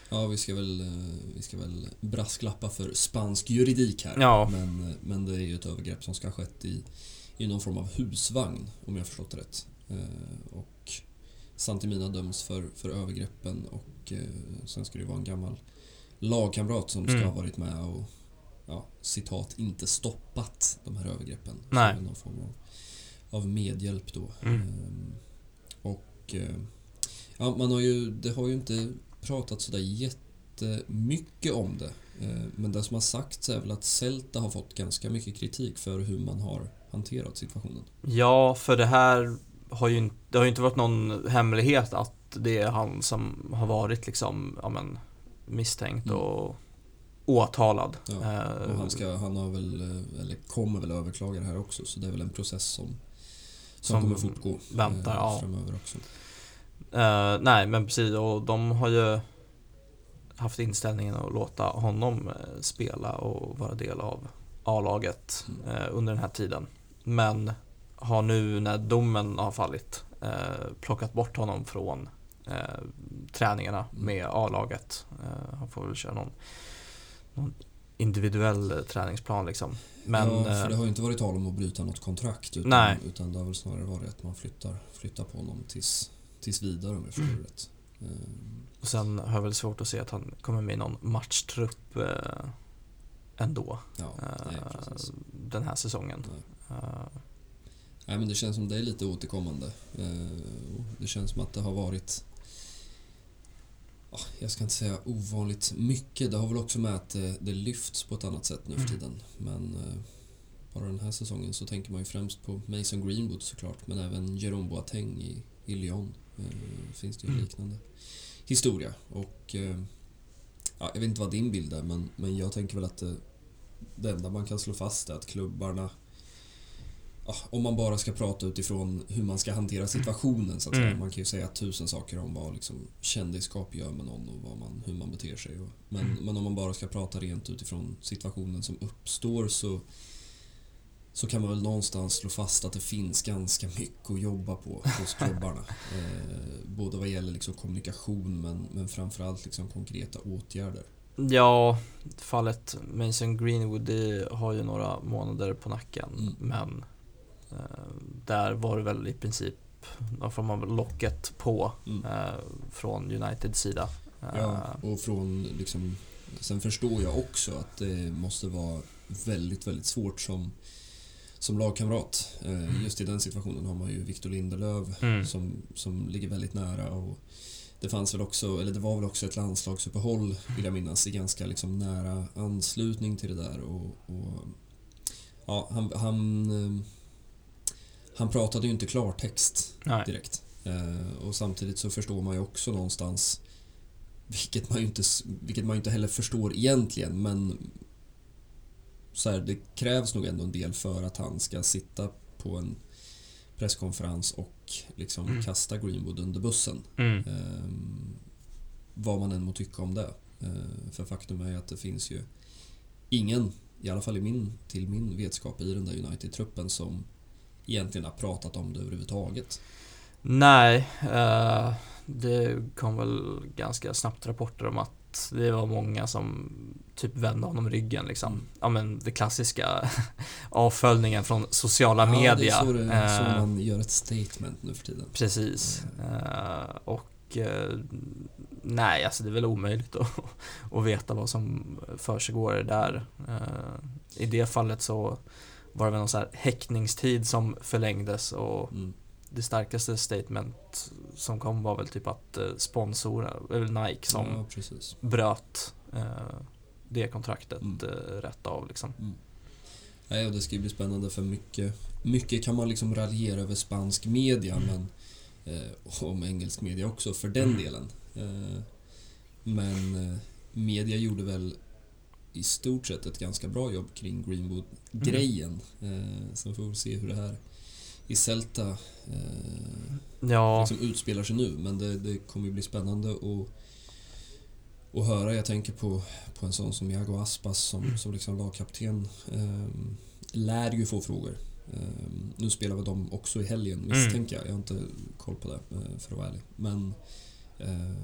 Ja, vi ska, väl, eh, vi ska väl brasklappa för spansk juridik här. Ja. Men, eh, men det är ju ett övergrepp som ska ha skett i, i någon form av husvagn, om jag förstått det rätt. Eh, Och Santimina döms för, för övergreppen och sen ska det vara en gammal lagkamrat som ska Mm. ha varit med och ja, citat, inte stoppat de här övergreppen. Nej. Någon form av, av medhjälp då. Mm. Och eh, ja, man har ju, det har ju inte pratat sådär jättemycket om det. Eh, Men det som har sagts är väl att Celta har fått ganska mycket kritik för hur man har hanterat situationen. Ja, för det här har ju inte, det har ju inte varit någon hemlighet att det är han som har varit liksom, ja men, misstänkt Mm. och åtalad. Ja, Eh, Och han, ska, han har väl, eller kommer väl överklaga det här också, så det är väl en process som, som, kommer fortgå väntar, eh, ja. framöver också. Eh, nej, men precis. Och de har ju haft inställningen att låta honom eh, spela och vara del av A-laget Mm. eh, under den här tiden. Men har nu när domen har fallit eh, plockat bort honom från träningarna Mm. med A-laget. Han får väl köra någon, någon individuell eh, träningsplan liksom. Men ja, för eh, det har ju inte varit tal om att bryta något kontrakt utan, Nej. utan det har väl snarare varit att man flyttar, flyttar på honom tills, tills vidare om jag förstår det rätt. Ehm, och sen har jag väl svårt att se att han kommer med i någon matchtrupp eh, ändå. Ja, nej, eh, den här säsongen. Nej. Eh, Nej, men det känns som det är lite återkommande. Eh, Det känns som att det har varit... ja, Jag ska inte säga ovanligt mycket. Det har väl också med att det, det lyfts på ett annat sätt nu för Mm. tiden. Men eh, bara den här säsongen så tänker man ju främst på Mason Greenwood såklart. Men även Jerome Boateng i, i Lyon. Eh, finns det ju en Mm. liknande historia. Och eh, ja, Jag vet inte vad din bild är men, men jag tänker väl att det, det enda man kan slå fast är att klubbarna om man bara ska prata utifrån hur man ska hantera situationen så att. Mm. Man kan ju säga tusen saker om vad liksom, kändisskap gör med någon och vad man, hur man beter sig. Och, men, Mm. men om man bara ska prata rent utifrån situationen som uppstår så så kan man väl någonstans slå fast att det finns ganska mycket att jobba på hos klubbarna. Eh, både vad gäller liksom kommunikation men, men framförallt liksom konkreta åtgärder. Ja, fallet Mason Greenwood har ju några månader på nacken. Mm. Men där var det väl i princip någon form av locket på Mm. eh, från Uniteds sida. Eh, Ja, och från liksom... Sen förstår jag också att det måste vara väldigt, väldigt svårt som, som lagkamrat. Eh, Just i den situationen har man ju Victor Lindelöf Mm. som, som ligger väldigt nära och det fanns väl också, eller det var väl också ett landslagsuppehåll vill jag minnas i ganska liksom nära anslutning till det där och, och ja, han, han, eh, han pratade ju inte klartext Nej. direkt. Eh, och samtidigt så förstår man ju också någonstans, vilket man ju inte, vilket man inte heller förstår egentligen, men så här, det krävs nog ändå en del för att han ska sitta på en presskonferens och liksom Mm. kasta Greenwood under bussen. Mm. Eh, vad man än må tycka om det. Eh, för faktum är att det finns ju ingen, i alla fall i min, till min vetskap, i den där United-truppen som egentligen har pratat om det överhuvudtaget. Nej, eh, det kom väl ganska snabbt rapporter om att det var många som typ vände honom ryggen liksom. Mm. Ja men det klassiska avföljningen från sociala Ja, media. det är så, det, så Eh, man gör ett statement nu för tiden. Precis. Eh, och nej, alltså det är väl omöjligt att, att veta vad som försiggår där. I det fallet så var det väl någon så här häktningstid som förlängdes och Mm. det starkaste statement som kom var väl typ att eh, sponsorer, eller Nike som Ja, bröt eh, det kontraktet Mm. eh, rätt av liksom. Nej, och det ska ju bli spännande för mycket, mycket kan man liksom raljera över spansk media, men eh, om engelsk media också för den Mm. delen. Eh, men media gjorde väl i stort sett ett ganska bra jobb kring Greenwood-grejen. Eh, så får vi se hur det här i Celta eh, Ja, liksom utspelar sig nu. Men det, det kommer ju bli spännande att, att höra. Jag tänker på, på en sån som Iago Aspas som, som liksom lagkapten. Eh, lär ju få frågor. Eh, nu spelar väl de också i helgen misstänker jag. Jag har inte koll på det eh, för att vara ärlig. Men eh,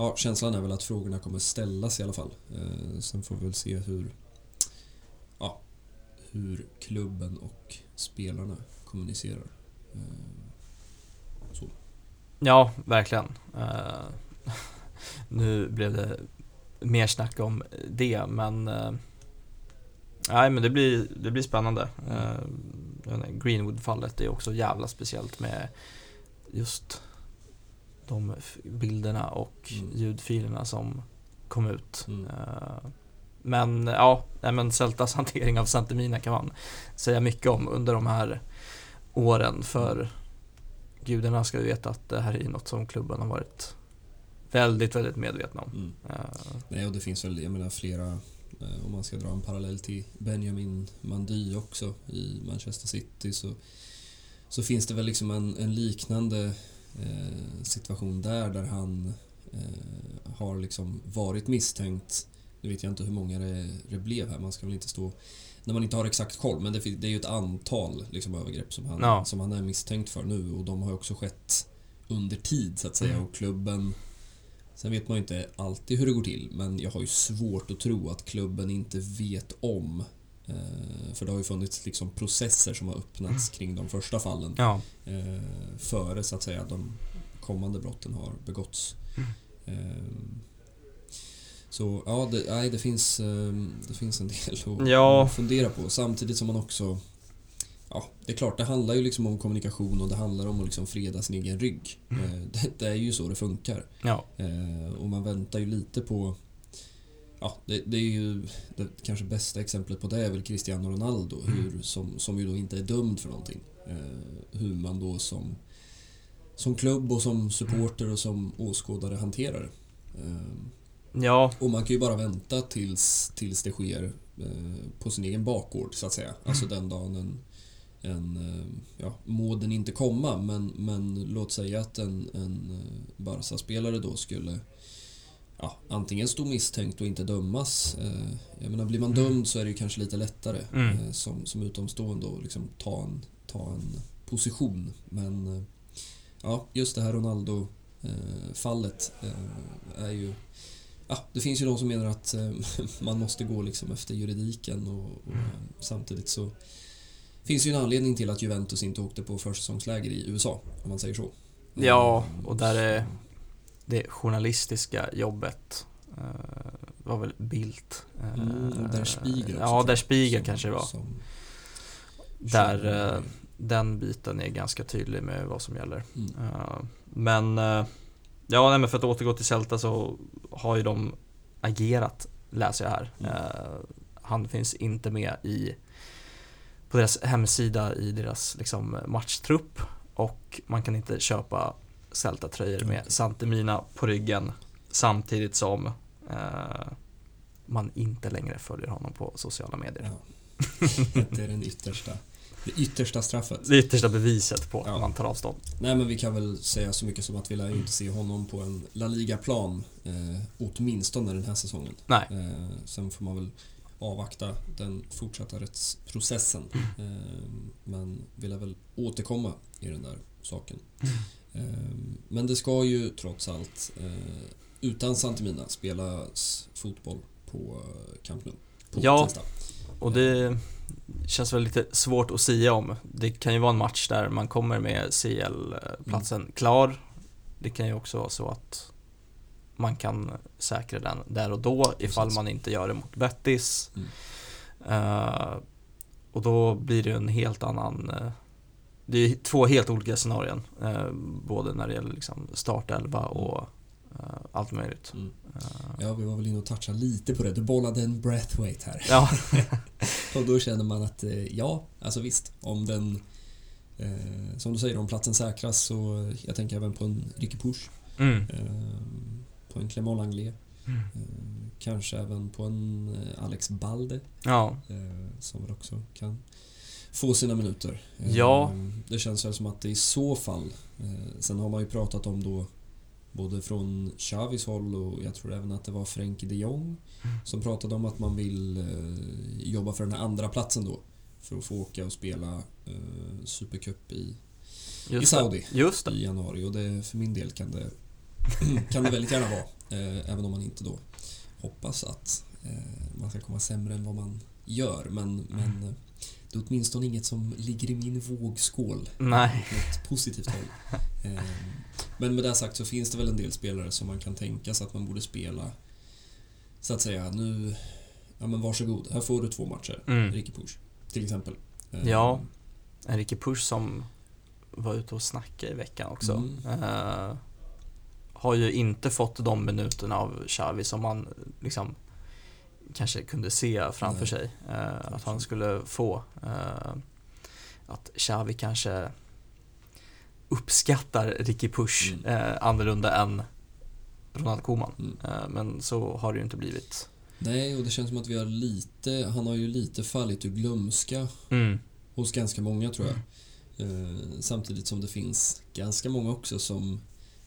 ja, känslan är väl att frågorna kommer ställas i alla fall. Eh, sen får vi väl se hur ja, hur klubben och spelarna kommunicerar. Eh, ja verkligen. Eh, nu blev det mer snack om det men eh, Nej men det blir, det blir spännande. Eh, Greenwood-fallet är också jävla speciellt med just de bilderna och Mm. ljudfilerna som kom ut. Mm. Eh, Men ja, men Celtas hantering av Santemina kan man säga mycket om under de här åren för gudarna ska ju veta att det här är något som klubben har varit väldigt, väldigt medvetna om. Mm. Eh, Nej, och det finns väl, jag menar flera, eh, om man ska dra en parallell till Benjamin Mandy också i Manchester City så, så finns det väl liksom en, en liknande situation där, där han eh, har liksom varit misstänkt. Nu vet jag inte hur många det, det blev här, man ska väl inte stå när man inte har exakt koll, men det, det är ju ett antal liksom, övergrepp som han, Ja. som han är misstänkt för nu och de har också skett under tid så att säga Mm. och klubben Sen vet man ju inte alltid hur det går till, men jag har ju svårt att tro att klubben inte vet om. Eh, för det har ju funnits liksom processer som har öppnats kring de första fallen. ja, Eh, före så att säga de kommande brotten har begåtts. Eh, så ja, det, nej, det, finns, det finns en del att Ja. fundera på. Samtidigt som man också... Ja, det är klart, det handlar ju liksom om kommunikation och det handlar om att liksom freda sin egen rygg. Eh, det, det är ju så det funkar. ja, och man väntar ju lite på... Ja, det, det är ju det kanske bästa exemplet på det är väl Cristiano Ronaldo, hur, som, som ju då inte är dömd för någonting. Eh, hur man då som, som klubb och som supporter och som åskådare hanterar det. Eh, ja, och man kan ju bara vänta tills, tills det sker eh, på sin egen bakgård, så att säga. Alltså den dagen en, en eh, ja, må den inte komma, men, men låt säga att en, en eh, Barca-spelare då skulle ja, antingen stå misstänkt och inte dömas. Eh, jag menar, blir man dömd så är det ju kanske lite lättare Mm. eh, som, som utomstående att liksom ta, en, ta en position. Men eh, ja, just det här Ronaldo-fallet är ju Ja, det finns ju de som menar att man måste gå liksom efter juridiken och, och Mm. samtidigt så finns ju en anledning till att Juventus inte åkte på försäsongsläger i USA, om man säger så. Ja, och där är- det journalistiska jobbet eh, var väl Bildt. eh, Mm, Der Spiegel också, Ja, jag, Spiegel som- kanske det var. som Där eh, den biten är ganska tydlig med vad som gäller. Mm. Eh, Men eh, Ja, nej, men för att återgå till Celta så har ju de agerat, läser jag här. Mm. Eh, Han finns inte med i på deras hemsida i deras liksom, matchtrupp och man kan inte köpa Celta-tröjor med. Santemina på ryggen samtidigt som eh, man inte längre följer honom på sociala medier. Ja. Det är den yttersta, det yttersta straffet. Det yttersta beviset på Ja. att man tar avstånd. Nej men vi kan väl säga så mycket som att vi lär inte se honom på en La Liga-plan eh, åtminstone den här säsongen. Nej. Eh, sen får man väl avvakta den fortsatta rättsprocessen. Mm. Eh, men vi lär väl återkomma i den där saken. Mm. Eh, men det ska ju trots allt eh, utan Santemina spelas fotboll på eh, Camp Nou. På Ja. tisdag. Och det känns väl lite svårt att säga om. Det kan ju vara en match där man kommer med CL-platsen klar. Det kan ju också vara så att man kan säkra den där och då ifall man inte gör det mot Betis. Mm. Eh, och då blir det en helt annan... det är två helt olika scenarion. eh, både när det gäller liksom startelva och eh, allt möjligt. Mm. Eh, Ja, vi var väl inne och touchade lite på det. Du bollade en breathweight här. ja, Och då känner man att eh, ja, alltså visst, om den... Eh, som du säger, om platsen säkras så jag tänker även på en Ricky Push. mm. Eh, på en Clément Langlais. Mm. Kanske även på en Alex Balde. ja, som väl också kan få sina minuter. Ja. Det känns väl som att det i så fall... Eh, sen har man ju pratat om då både från Xavis håll och jag tror även att det var Frenkie de Jong som pratade om att man vill eh, jobba för den här andra platsen då. För att få åka och spela eh, Supercup i, i just det. Saudi Just det. i januari och det, för min del kan det, kan det väldigt gärna vara. Även om man inte då hoppas att man ska komma sämre än vad man gör. Men, men eh, det är åtminstone inget som ligger i min vågskål Nej. något positivt håll. Eh, men med det sagt så finns det väl en del spelare som man kan tänka sig att man borde spela så att säga nu Ja men varsågod, här får du två matcher. Mm. Ricky Push till exempel. Eh, Ja. Enrique Push som var ute och snackade i veckan också. Mm. Eh, har ju inte fått de minuterna av Xavi som man liksom kanske kunde se framför Nej. sig eh, att han skulle få. Eh, att Xavi kanske uppskattar Ricky Push Mm. eh, annorlunda än Ronald Koeman. Mm. Men så har det ju inte blivit. Nej, och det känns som att vi har lite, han har ju lite fallit ur glömska Mm. hos ganska många tror jag. Eh, samtidigt som det finns ganska många också som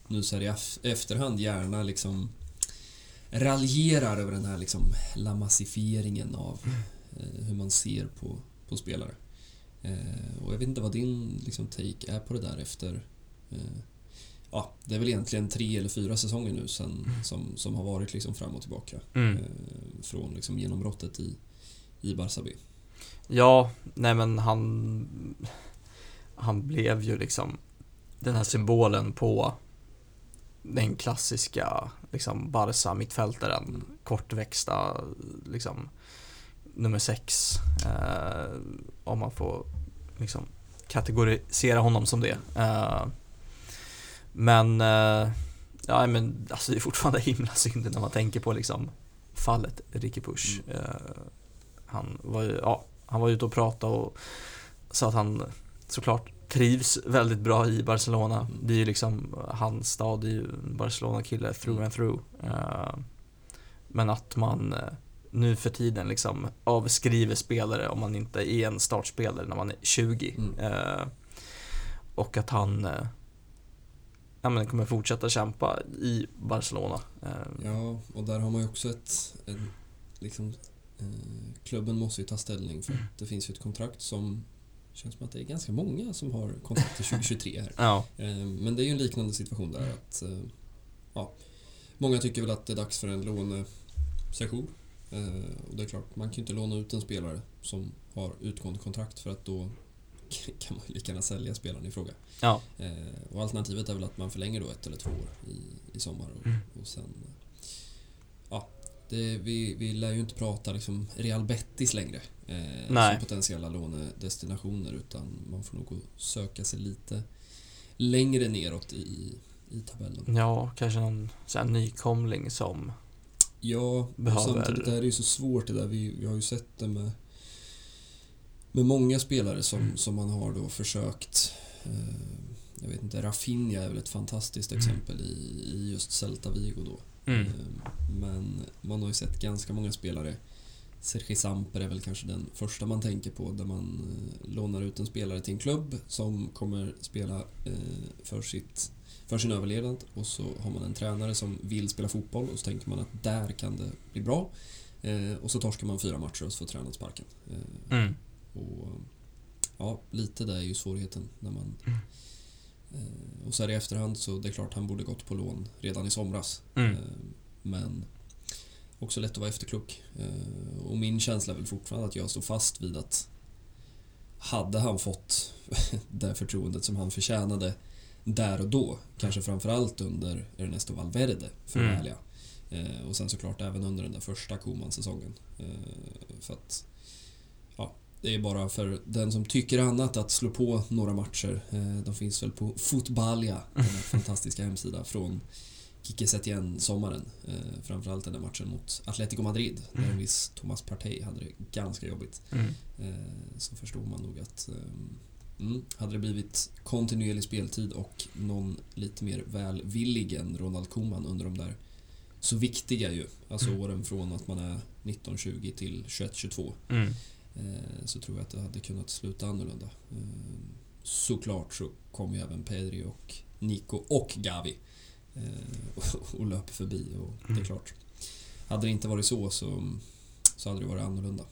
nu så här i ef- efterhand gärna liksom raljerar över den här liksom lamassifieringen av eh, hur man ser på, på spelare. Eh, och jag vet inte vad din liksom, take är på det där efter eh, Ja, det är väl egentligen tre eller fyra säsonger nu sen, som, som har varit liksom fram och tillbaka. Mm. Eh, från liksom genombrottet i, i Barça B. Ja, nej men han Han blev ju liksom Den här symbolen på Den klassiska liksom Barca mittfältaren Mm. Kortväxta liksom Nummer sex eh, Om man får liksom Kategorisera honom som det eh, Men eh, Ja men alltså det är fortfarande himla synd när man tänker på liksom Fallet Ricky Push Mm. eh, Han var ju, ja han var ute och pratade och sa att han såklart trivs väldigt bra i Barcelona. Mm. Det är ju liksom hans stad, det är ju Barcelona-kille through Mm. and through. Eh, Men att man eh, nu för tiden liksom avskriver spelare om man inte är en startspelare när man är 20. Mm. Eh, Och att han ja, men kommer fortsätta kämpa i Barcelona. Ja, och där har man ju också ett... En, liksom, klubben måste ju ta ställning för att det finns ju ett kontrakt som... känns som att det är ganska många som har kontrakt till 2023 här. Ja, Eh, men det är ju en liknande situation där att... Eh, ja, många tycker väl att det är dags för en lånesession. Eh, och det är klart, man kan ju inte låna ut en spelare som har utgående kontrakt för att då kan man ju lika gärna sälja spelaren i fråga. ja, och alternativet är väl att man förlänger då ett eller två år i, i sommar och, Mm. och sen... det, vi, vi lär ju inte prata liksom Real Betis längre eh, Nej. som potentiella lånedestinationer utan man får nog söka sig lite längre neråt i, i tabellen. ja kanske någon så här nykomling som Ja, och Behöver- samtidigt är det ju så svårt det där. Vi, vi har ju sett det med med många spelare som, som man har då försökt eh, jag vet inte, Rafinha är väl ett fantastiskt Mm. exempel i, i just Celta Vigo då. Mm. Eh, Men man har ju sett ganska många spelare Sergi Samper är väl kanske den första man tänker på där man eh, lånar ut en spelare till en klubb som kommer spela eh, för, sitt, för sin överlevnad och så har man en tränare som vill spela fotboll och så tänker man att där kan det bli bra. Och så torskar man fyra matcher och så får tränaren sparken. Mm. och ja, lite där är ju svårigheten när man... Mm. Eh, och så här i efterhand så det är klart han borde gått på lån redan i somras. Mm. Eh, men också lätt att vara efterklok. Eh, och min känsla är väl fortfarande att jag står fast vid att hade han fått det förtroendet som han förtjänade där och då, kanske framförallt under Ernesto Valverde, för Mm. ärliga. Och sen såklart även under den där första Koman-säsongen. För att, det är bara för den som tycker annat att slå på några matcher. Eh, de finns väl på Fotbalia, den här fantastiska hemsida från Kike Setien-sommaren. Eh, framförallt den där matchen mot Atletico Madrid, där en viss Thomas Partey hade det ganska jobbigt. Mm. Eh, så förstår man nog att mm, hade det blivit kontinuerlig speltid och någon lite mer välvillig än Ronald Koeman under de där så viktiga ju, alltså Mm. åren från att man är 19-20 till 21-22 Mm. Eh, så tror jag att det hade kunnat sluta annorlunda. Eh, såklart så kom ju även Pedri och Nico och Gavi eh, och, och löper förbi och det är Mm. klart. Hade det inte varit så så, så hade det varit annorlunda.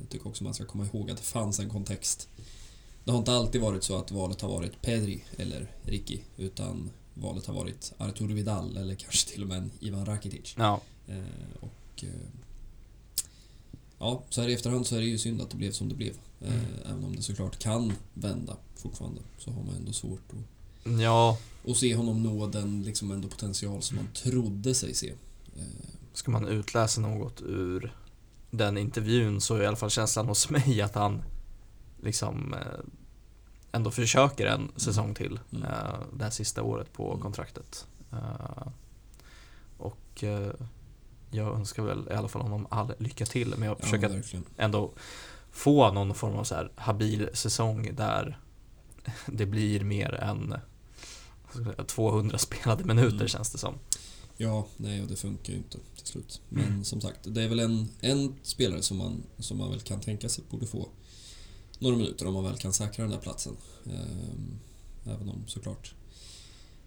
Jag tycker också man ska komma ihåg att det fanns en kontext. Det har inte alltid varit så att valet har varit Pedri eller Ricky utan valet har varit Arturo Vidal eller kanske till och med en Ivan Rakitic. Ja. Och Ja, så här i efterhand så är det ju synd att det blev som det blev. Eh, Mm. Även om det såklart kan vända fortfarande så har man ändå svårt att, ja, att se honom nå den liksom ändå potential som man trodde sig se. Eh, ska man utläsa något ur den intervjun så är i alla fall känslan hos mig att han liksom eh, ändå försöker en säsong till Mm. det här sista året på Mm. kontraktet. Och jag önskar väl i alla fall honom all lycka till men jag ja, försöker verkligen. ändå få någon form av så här habil säsong där det blir mer än vad ska jag säga, 200 spelade minuter Mm. känns det som. Ja, nej och det funkar ju inte till slut. Men Mm. som sagt, det är väl en, en spelare som man, som man väl kan tänka sig borde få några minuter om man väl kan säkra den där platsen. Ehm, även om såklart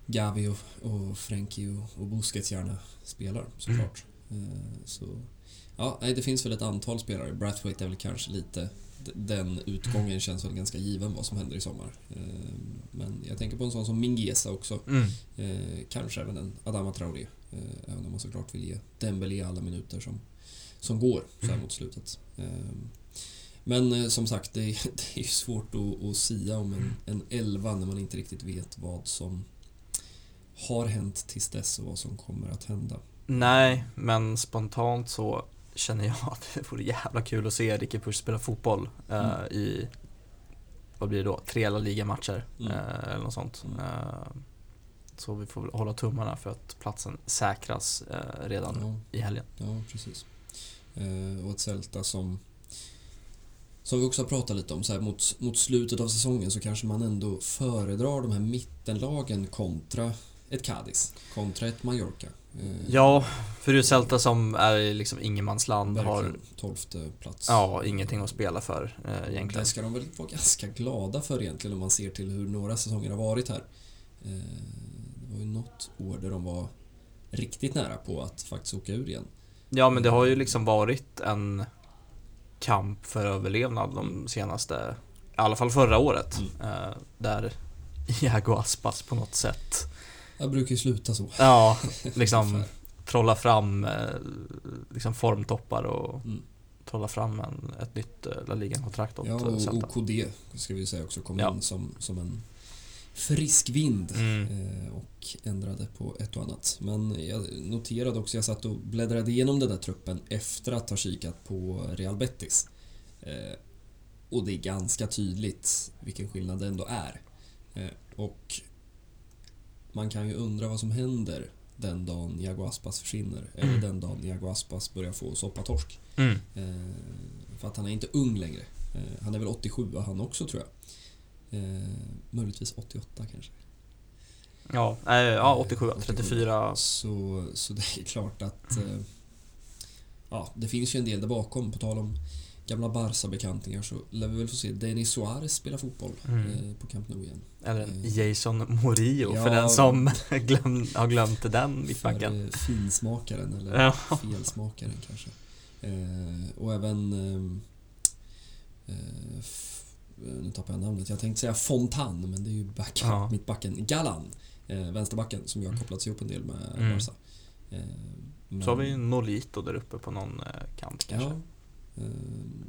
Gavi och, och Frenkie och, och Busquets gärna spelar såklart. Ehm, så ja, nej, det finns väl ett antal spelare. Brathwaite är väl kanske lite den utgången känns väl ganska given vad som händer i sommar. Ehm, men jag tänker på en sån som Mingueza också. Mm. Eh, kanske även en Adama Traoré. Eh, även om man såklart vill ge Dembélé alla minuter som, som går så här Mm. mot slutet. Eh, men eh, som sagt, det är, det är svårt att, att sia om en, en elva när man inte riktigt vet vad som har hänt tills dess och vad som kommer att hända. Nej, men spontant så känner jag att det vore jävla kul att se Ricky Push spela fotboll eh, Mm. i, vad blir det då, tre Liga-matcher Mm. eh, eller något sånt. Mm. Eh, så vi får väl hålla tummarna för att platsen säkras redan Ja, i helgen. ja precis. Och ett Celta som som vi också har pratat lite om, så här, mot, mot slutet av säsongen så kanske man ändå föredrar de här mittenlagen kontra ett Cadiz, kontra ett Mallorca. Eh, Ja, för det Celta som är liksom ingenmansland, har Verkligen. Tolfte plats. ja, ingenting att spela för eh, egentligen. Det ska de väl vara ganska glada för egentligen om man ser till hur några säsonger har varit här. Eh, Det var ju något år där de var riktigt nära på att faktiskt åka ur igen. Ja, men det har ju liksom varit en kamp för överlevnad de senaste, i alla fall förra året. Mm. Eh, där Iago Aspas på något sätt, Jag brukar ju sluta så. ja, liksom trolla fram eh, liksom formtoppar och Mm. trolla fram en, ett nytt eh, La Liga-kontrakt åt Ja, eh, och Celta. OKD ska vi säga också kom Ja. in som, som en frisk vind Mm. och ändrade på ett och annat. Men jag noterade också, jag satt och bläddrade igenom den där truppen efter att ha kikat på Real Betis. Och det är ganska tydligt vilken skillnad det ändå är. Och man kan ju undra vad som händer den dagen Iago Aspas försvinner. Eller Mm. den dagen Iago Aspas börjar få soppatorsk. Mm. Eh, för att han är inte ung längre. Eh, han är väl 87 han också tror jag. Eh, möjligtvis 88 kanske. Ja, äh, ja 87, 34. Så, så det är klart att eh, ja, det finns ju en del där bakom. På tal om gamla Barca-bekantingar så lär vi väl få se Denis Suarez spela fotboll Mm. eh, på Camp Nou igen. Eller Eh. Jason Morillo Ja. för den som glöm, har glömt den mittbacken. Eh, finsmakaren eller Ja. felsmakaren kanske. Eh, och även... nu tappar jag namnet. Jag tänkte säga Fontan, men det är ju back, Ja. mittbacken. Galan, vänsterbacken, som ju har kopplats ihop en del med Mm. Barca. Men- Så har vi Nolito där uppe på någon kant kanske. Ja. Eh,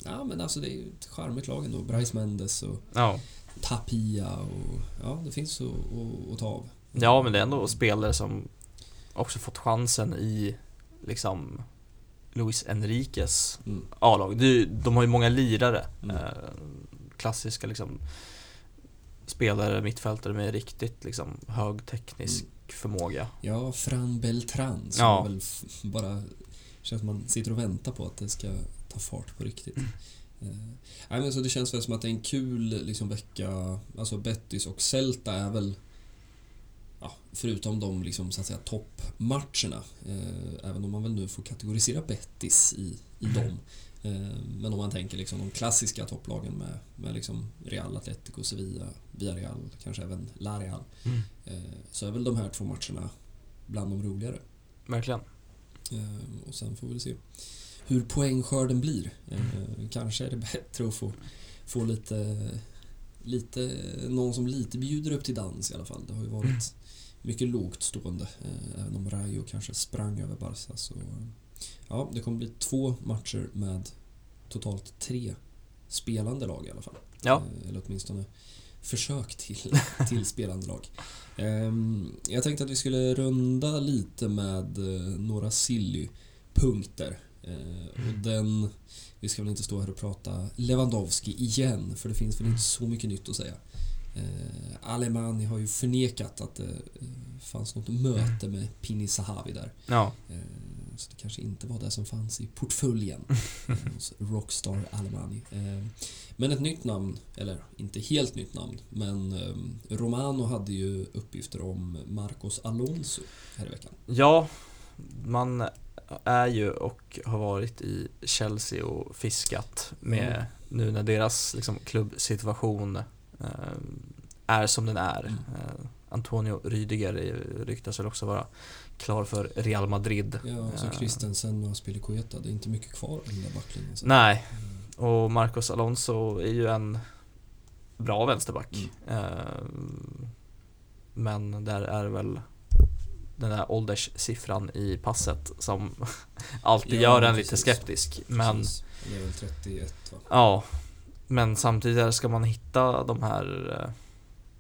ja, men alltså det är ju ett charmigt lag ändå. Bryce Mendes och Ja. Tapia och... Ja, det finns att, ta av. ja, men det är ändå spelare som också fått chansen i liksom Luis Enriques Mm. A-lag. De har ju många lirare. Mm. Eh, klassiska liksom spelare, mittfältare med riktigt liksom hög teknisk Mm. förmåga. Ja, Fran Beltran som Ja. väl bara känns som man sitter och väntar på att det ska ta fart på riktigt. Mm. Eh, men så det känns väl som att det är en kul liksom, vecka. Alltså Betis och Celta är väl ja, förutom de liksom, så att säga, toppmatcherna, eh, även om man väl nu får kategorisera Betis i, i Mm. dem. Eh, men om man tänker liksom de klassiska topplagen med, med liksom Real Atletico, Sevilla, Villarreal, kanske även La Real. Eh, så är väl de här två matcherna bland de roligare. Verkligen. Eh, och sen får vi se hur poängskörden blir. Eh, kanske är det bättre att få, få lite, lite, någon som lite bjuder upp till dans i alla fall. Det har ju varit mycket lågt stående, eh, även om Rayo kanske sprang över Barca. Så, ja, det kommer bli två matcher med totalt tre spelande lag i alla fall. Ja, Eh, Eller åtminstone försök till, till spelande lag. Ehm, Jag tänkte att vi skulle runda lite med några silly-punkter. Eh, Och den... Vi ska väl inte stå här och prata Lewandowski igen, för det finns väl inte så mycket nytt att säga. Eh, Alemani har ju förnekat att det eh, fanns något möte med Pini Sahavi där. ja. Eh, Så det kanske inte var det som fanns i portföljen eh, hos Rockstar Alemani. Eh, Men ett nytt namn, eller inte helt nytt namn, men eh, Romano hade ju uppgifter om Marcos Alonso här i veckan. Ja, man är ju och har varit i Chelsea och fiskat med Mm. nu när deras liksom, klubbsituation eh, är som den är. Mm. Eh, Antonio Rydiger ryktas väl också vara klar för Real Madrid. Ja, så Eh, Christensen och Aspilicueta, det är inte mycket kvar av den där backlinjen. så. Nej, Mm. och Marcos Alonso är ju en bra vänsterback. Mm. Eh, men där är väl den där ålderssiffran i passet som alltid Ja, gör en precis. lite skeptisk. Men Precis. Han är väl 31 va? ja, men samtidigt ska man hitta de här eh,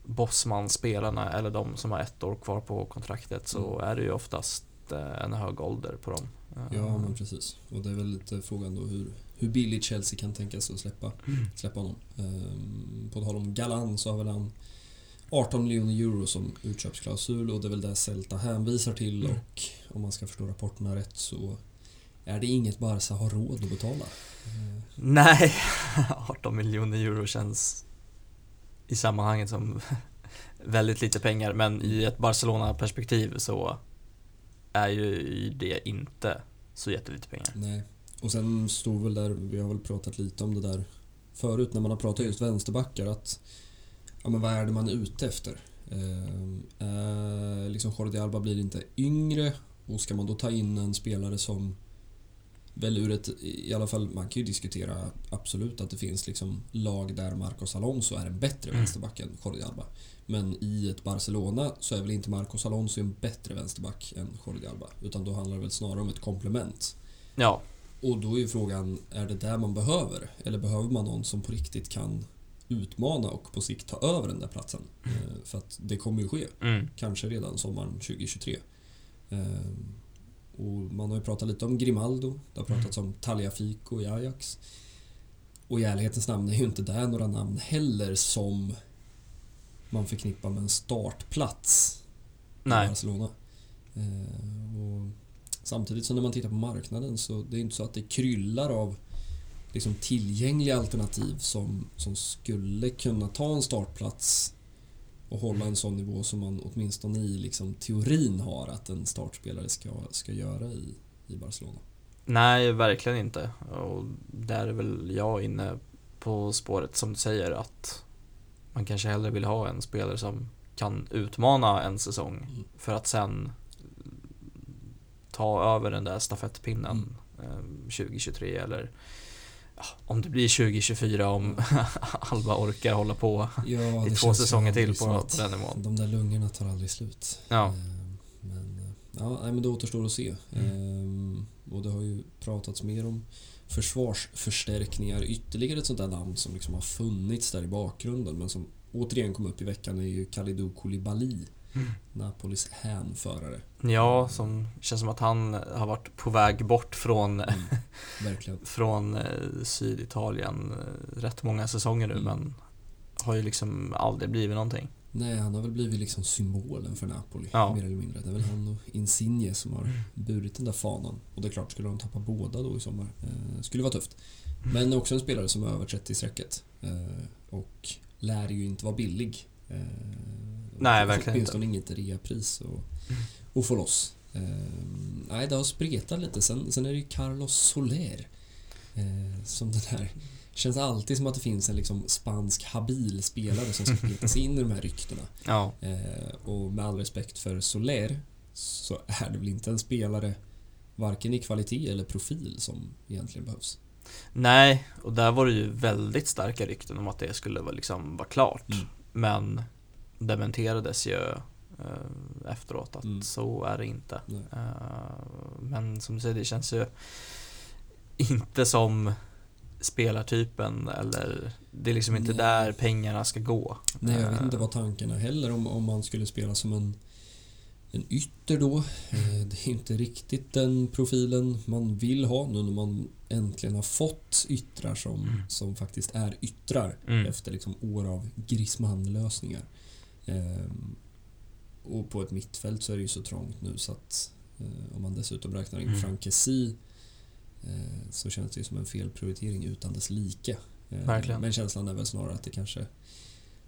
Bosman-spelarna eller de som har ett år kvar på kontraktet så Mm. är det ju oftast eh, en hög ålder på dem. Eh, Ja, men precis. Och det är väl lite frågan då hur, hur billigt Chelsea kan tänka sig att släppa, Mm. släppa honom. Ehm, på tal om Galan så har väl han 18 miljoner euro som utköpsklausul och det är väl det Celta hänvisar till Mm. och om man ska förstå rapporterna rätt så är det inget Barca har råd att betala. Ehm, Nej, 18 miljoner euro känns i sammanhanget som väldigt lite pengar men i ett Barcelona-perspektiv så är ju det inte så jättelite pengar. Nej. Och sen stod väl där, vi har väl pratat lite om det där förut när man har pratat just vänsterbackar att ja men vad är det man är ute efter? Eh, eh, liksom Jordi Alba blir inte yngre och ska man då ta in en spelare som väl ur ett, i alla fall, man kan ju diskutera absolut att det finns liksom lag där Marcos Alonso är en bättre Mm. vänsterback än Jordi Alba. Men i ett Barcelona så är väl inte Marcos Alonso en bättre vänsterback än Jordi Alba. Utan då handlar det väl snarare om ett komplement. Ja, Och då är ju frågan, är det där man behöver? Eller behöver man någon som på riktigt kan utmana och på sikt ta över den där platsen? Eh, För att det kommer ju ske. mm. Kanske redan sommaren 2023. Ehm, Och man har ju pratat lite om Grimaldo. Det har pratats om Taliafico i Ajax. Och i ärlighetens namn är ju inte där några namn heller som man förknippar med en startplats i nej. Barcelona. Eh, samtidigt som när man tittar på marknaden så det är inte så att det kryllar av liksom tillgängliga alternativ som, som skulle kunna ta en startplats och hålla en sån nivå som man åtminstone i liksom teorin har att en startspelare ska, ska göra i, i Barcelona. Nej, verkligen inte. Och där är väl jag inne på spåret som du säger att man kanske hellre vill ha en spelare som kan utmana en säsong Mm. för att sen ta över den där stafettpinnen Mm. eh, 2023 eller ja, om det blir 2024 om Alba orkar hålla på Ja, i två säsonger till på, den nivån. De där lungorna tar aldrig slut. Ja. Eh, Men, eh, ja, nej, men det återstår att se. Mm. Eh, Och det har ju pratats mer om försvarsförstärkningar. Ytterligare ett sånt där namn som liksom har funnits där i bakgrunden men som återigen kom upp i veckan är ju Kalidou Koulibaly. Napolis hänförare. Ja, som känns som att han har varit på väg bort från, Mm, från eh, Syditalien eh, rätt många säsonger nu Mm. men har ju liksom aldrig blivit någonting. Nej, han har väl blivit liksom symbolen för Napoli, Ja. mer eller mindre. Det är väl han och Insigne som har burit den där fanan. Och det är klart, skulle de tappa båda då i sommar, eh, skulle vara tufft. Men också en spelare som är över 30-strecket. Eh, och lär ju inte vara billig. Eh, Nej, verkligen Åtminstone inget reapris och, och få loss. Eh, nej, det har spretat lite. Sen, sen är det ju Carlos Soler. Eh, som den här Känns alltid som att det finns en liksom spansk habil spelare som ska petas in i de här ryktena. Ja, Eh, och med all respekt för Soler så är det väl inte en spelare varken i kvalitet eller profil som egentligen behövs. nej, och där var det ju väldigt starka rykten om att det skulle vara, liksom, vara klart. Mm. Men dementerades ju eh, efteråt att Mm. så är det inte. Nej. Eh, men som du säger, det känns ju inte som spelartypen eller det är liksom inte Nej. där pengarna ska gå. Nej, jag vet Eh, inte vad tankarna heller om, om man skulle spela som en, en ytter då. Det är inte riktigt den profilen man vill ha nu när man äntligen har fått yttrar som, Mm. som faktiskt är yttrar Mm. efter liksom år av Griezmann-lösningar. Ehm, och på ett mittfält så är det ju så trångt nu så att eh, om man dessutom räknar in Mm. Frank Kessie eh, så känns det ju som en felprioritering utan dess like. Eh, Verkligen. Men känslan är väl snarare att det kanske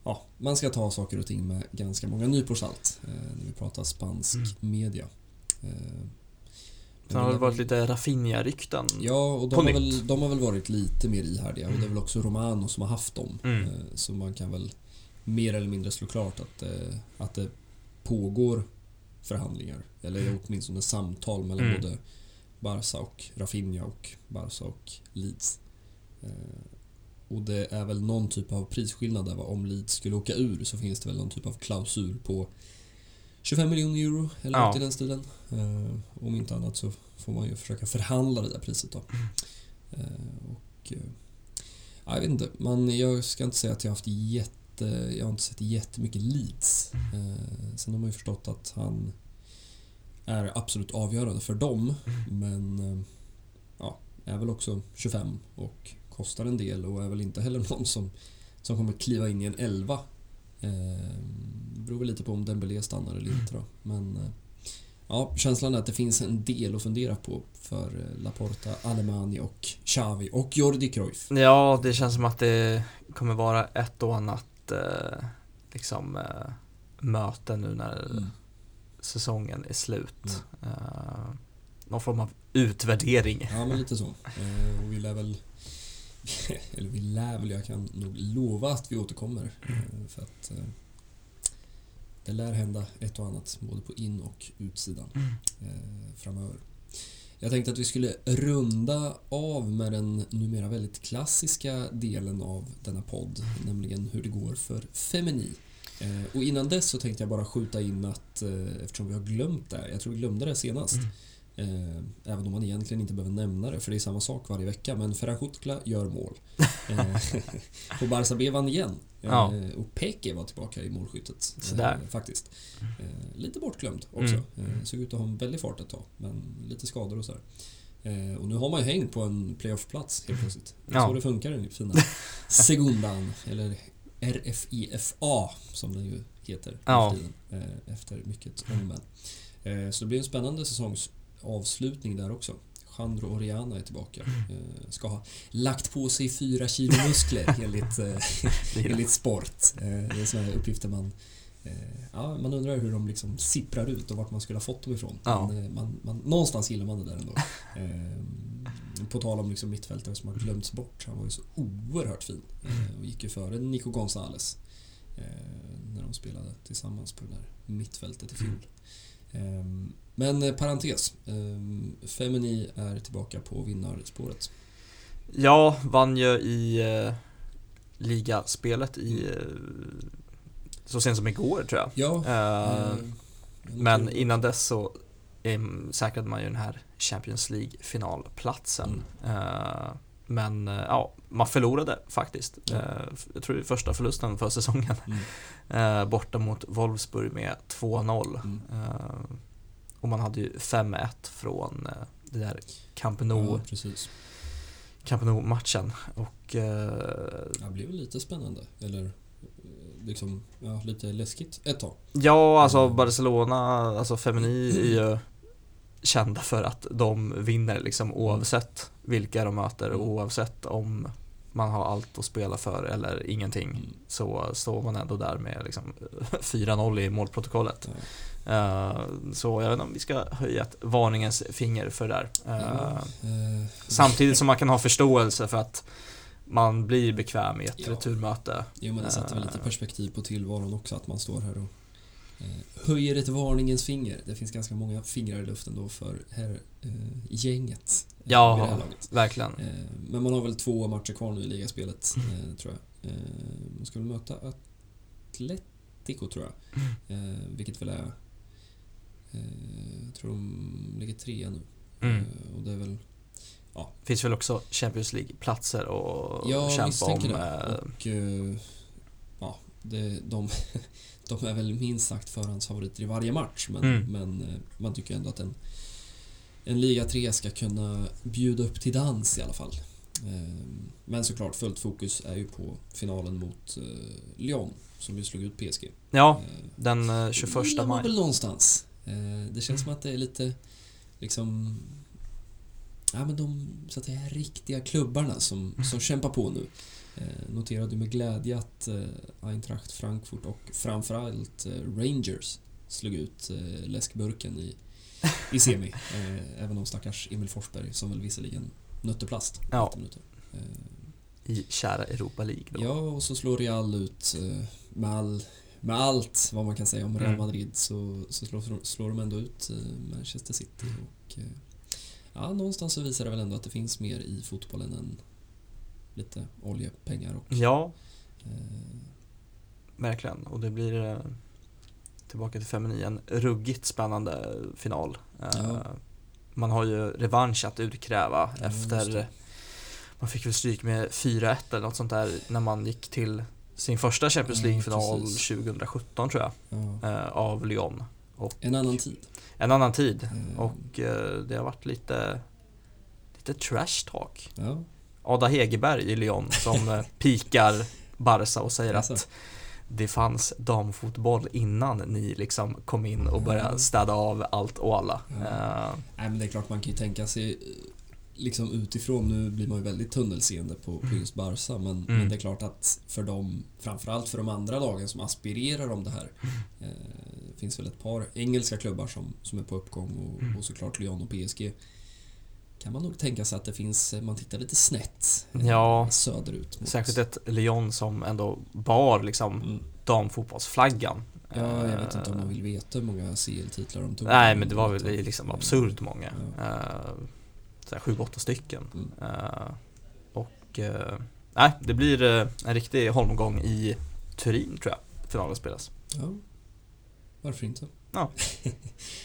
Ja, man ska ta saker och ting med ganska många nypor salt eh, när vi pratar spansk Mm. media. Eh, Sen har det varit lite Rafinha-rykten. Ja, och de har, väl, de har väl varit lite mer ihärdiga och det är väl också Romano som har haft dem. Mm. Eh, Så man kan väl mer eller mindre slå klart att, eh, att det pågår förhandlingar. Eller åtminstone samtal mellan Mm. både Barca och Rafinha och Barca och Leeds. Eh, Och det är väl någon typ av prisskillnad där va? Om Leeds skulle åka ur så finns det väl någon typ av klausul på 25 miljoner euro eller Ja. något i den stilen. Eh, Om inte annat så får man ju försöka förhandla det där priset då. Eh, Och, eh, ja, jag vet inte, man, jag ska inte säga att jag har haft jätte, jag har inte sett jättemycket Leeds. Eh, Sen har man ju förstått att han är absolut avgörande för dem. Men eh, ja, är väl också 25 och kostar en del och är väl inte heller någon som, som kommer kliva in i en 11. Eh, beror väl lite på om Dembélé stannar eller inte då. Men eh, ja, känslan är att det finns en del att fundera på för eh, Laporta, Alemani och Xavi och Jordi Cruyff. Ja, det känns som att det kommer vara ett och annat eh, liksom, eh, möte nu när Mm. säsongen är slut. Mm. Eh, någon form av utvärdering. Ja, men lite så. Eh, och vi lär väl... Eller vi lär väl, jag kan nog lova att vi återkommer. Eh, för att eh, det lär hända ett och annat både på in och utsidan eh, framöver. Jag tänkte att vi skulle runda av med den numera väldigt klassiska delen av denna podd, nämligen hur det går för Femini. Eh, och innan dess så tänkte jag bara skjuta in att eh, eftersom vi har glömt det, jag tror vi glömde det senast, mm. Eh, även om man egentligen inte behöver nämna det, för det är samma sak varje vecka. Men Ferran gör mål. Eh, och Barca B vann igen. Eh, Ja. Och Peke var tillbaka i målskyttet. Sådär. Faktiskt. Lite bortglömd också. Eh, såg ut att ha en väldig fart ett tag, men lite skador och sådär. Och nu har man ju hängt på en playoff-plats helt plötsligt. Det är Ja. så det funkar i den fina Segundan, eller RFIFA som den ju heter Ja. efter mycket om Så det blir en spännande säsongsavslutning där också. Alejandro Oriana är tillbaka. Eh, ska ha lagt på sig fyra kilo muskler enligt, eh, enligt sport. Eh, det är sådana uppgifter man eh, Ja, man undrar hur de liksom sipprar ut och vart man skulle ha fått dem ifrån. Ja. Men, eh, man, man, någonstans gillar man det där ändå. Eh, på tal om liksom mittfältare som har glömts bort. Han var ju så oerhört fin eh, och gick ju före Nico Gonzales när de spelade tillsammans på det där mittfältet i fjol. Eh, men eh, parentes. Eh, Femini är tillbaka på vinnarspåret. Ja, vann ju i eh, ligaspelet i Mm. eh, så sent som igår tror jag. Ja, Eh, eh, men innan dess så säkrade man ju den här Champions League-finalplatsen. Mm. Eh, men ja, man förlorade faktiskt. Ja. Jag tror det är första förlusten för säsongen. Eh, borta mot Wolfsburg med 2-0. Mm. Eh, och man hade ju 5-1 från eh, det där Camp Nou, Ja. Camp Nou-matchen. Och eh, Det blev lite spännande. Eller eh, liksom, ja, lite läskigt ett tag. Ja, alltså. Barcelona, alltså Femini är ju kända för att de vinner liksom oavsett vilka de möter och Mm. oavsett om man har allt att spela för eller ingenting Mm. så står man ändå där med liksom 4-0 i målprotokollet. Eh, så jag vet inte om vi ska höja ett varningens finger för det där. Eh, Ja, eh, Samtidigt som man kan ha förståelse för att man blir bekväm i ett Ja. returmöte. Jo men det sätter väl lite perspektiv på tillvaron också att man står här och höjer ett varningens finger. Det finns ganska många fingrar i luften då för här eh, gänget. eh, Ja. det. Verkligen. Eh, men man har väl två matcher kvar nu i ligaspelet eh, tror jag. Eh, man ska väl möta Atletico tror jag. Eh, vilket väl är eh, jag tror de ligger trea nu. Mm. Och det är väl Finns väl också Champions League-platser att Ja, kämpa om. tänker det. eh, Och ja, det, de, de är väl minst sagt förhandsfavoriter i varje match. Men, Mm. men eh, man tycker ändå att en, en liga 3 ska kunna bjuda upp till dans i alla fall. Eh, Men såklart, fullt fokus är ju på finalen mot eh, Lyon som ju slog ut PSG. Ja, Eh, den eh, 21 gillar man maj. väl någonstans. Det känns som att det är lite liksom Ja men de så att säga riktiga klubbarna som, som kämpar på nu. Eh, noterade med glädje att eh, Eintracht Frankfurt och framförallt eh, Rangers slog ut läskburken i, i semi. Även om stackars Emil Forsberg som väl visserligen nötte plast. Ja. 90 minuter. I kära Europa League då. Ja, och så slår Real ut med, all, med allt vad man kan säga om Real Mm. Madrid så, så slår, slår de ändå ut Manchester City. Och, ja, någonstans så visar det väl ändå att det finns mer i fotbollen än lite oljepengar och... Ja, Eh, verkligen. Och det blir eh, tillbaka till femini, en ruggigt spännande final. Eh, Ja. Man har ju revansch att utkräva Ja, efter man fick väl stryk med 4-1 eller något sånt där när man gick till sin första Champions Ja, League-final precis. 2017 tror jag, ja, eh, av Lyon. en annan tid. En annan tid. Eh, Och det har varit lite, lite trash talk. ja, Ada Hegerberg i Lyon som eh, pikar Barca och säger Jaså? att det fanns damfotboll innan ni liksom kom in och började Ja. städa av allt och alla. Ja. Eh, Nej, men det är klart man kan ju tänka sig eh, liksom utifrån, nu blir man ju väldigt tunnelseende på, på just Barca men, Mm. men det är klart att för dem, framförallt för de andra lagen som aspirerar om det här eh, det finns väl ett par engelska klubbar som, som är på uppgång och, Mm. och såklart Lyon och PSG kan man nog tänka sig att det finns, man tittar lite snett eh, Ja. söderut. mot- Särskilt ett Lyon som ändå bar liksom Mm. damfotbollsflaggan. Ja, jag vet inte om Eh, man vill veta hur många CL-titlar de tog. Nej, men det var väl liksom Eh, absurt många. Ja. Eh, sju, åtta stycken. Mm. Eh, och eh, nej, det blir eh, en riktig holmgång i Turin tror jag finalen spelas. Ja, varför inte? Ja.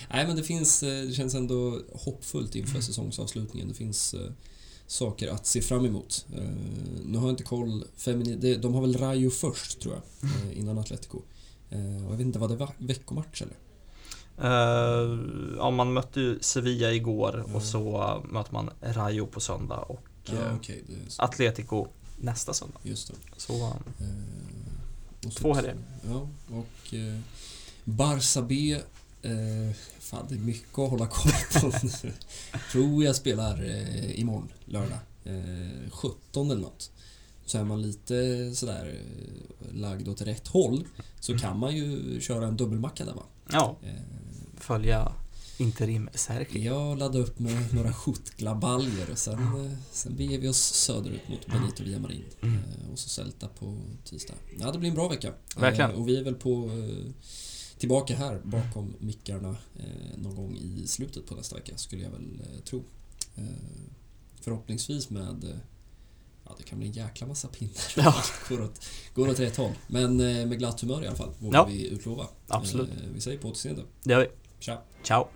Nej, men det finns, eh, det känns ändå hoppfullt inför säsongsavslutningen. Det finns eh, saker att se fram emot. Eh, nu har jag inte koll, femini, det, de har väl Rayo först tror jag, eh, innan Atletico. Och jag vet inte, var det veckomatch eller? Uh, ja, man mötte ju Sevilla igår Ja. och så möter man Rayo på söndag och Ja, så. Atletico nästa söndag. Just det. Så uh, Två helger. Ja, och Barça B Eh, fan, det är mycket att hålla koll på. Tror jag spelar eh, imorgon, lördag. Eh, 17 eller något. Så är man lite sådär eh, lagd åt rätt håll så Mm. kan man ju köra en dubbelmacka där va. Ja, Eh, följa interim Serki. jag laddade upp med några skjutglabaljer och sen, eh, sen beger vi oss söderut mot Benito Villamarin. Mm. Eh, Och så Celta på tisdag. Ja, det blir en bra vecka. Verkligen. Och vi är väl på eh, tillbaka här bakom mickarna eh, någon gång i slutet på nästa vecka skulle jag väl eh, tro. Eh, Förhoppningsvis med Ja, det kan bli en jäkla massa pinnar. Ja. går, åt, går åt rätt håll. Men med glatt humör i alla fall, vågar Ja. vi utlova. Absolut. Vi säger på återseende. Det gör vi. Tja! Ciao.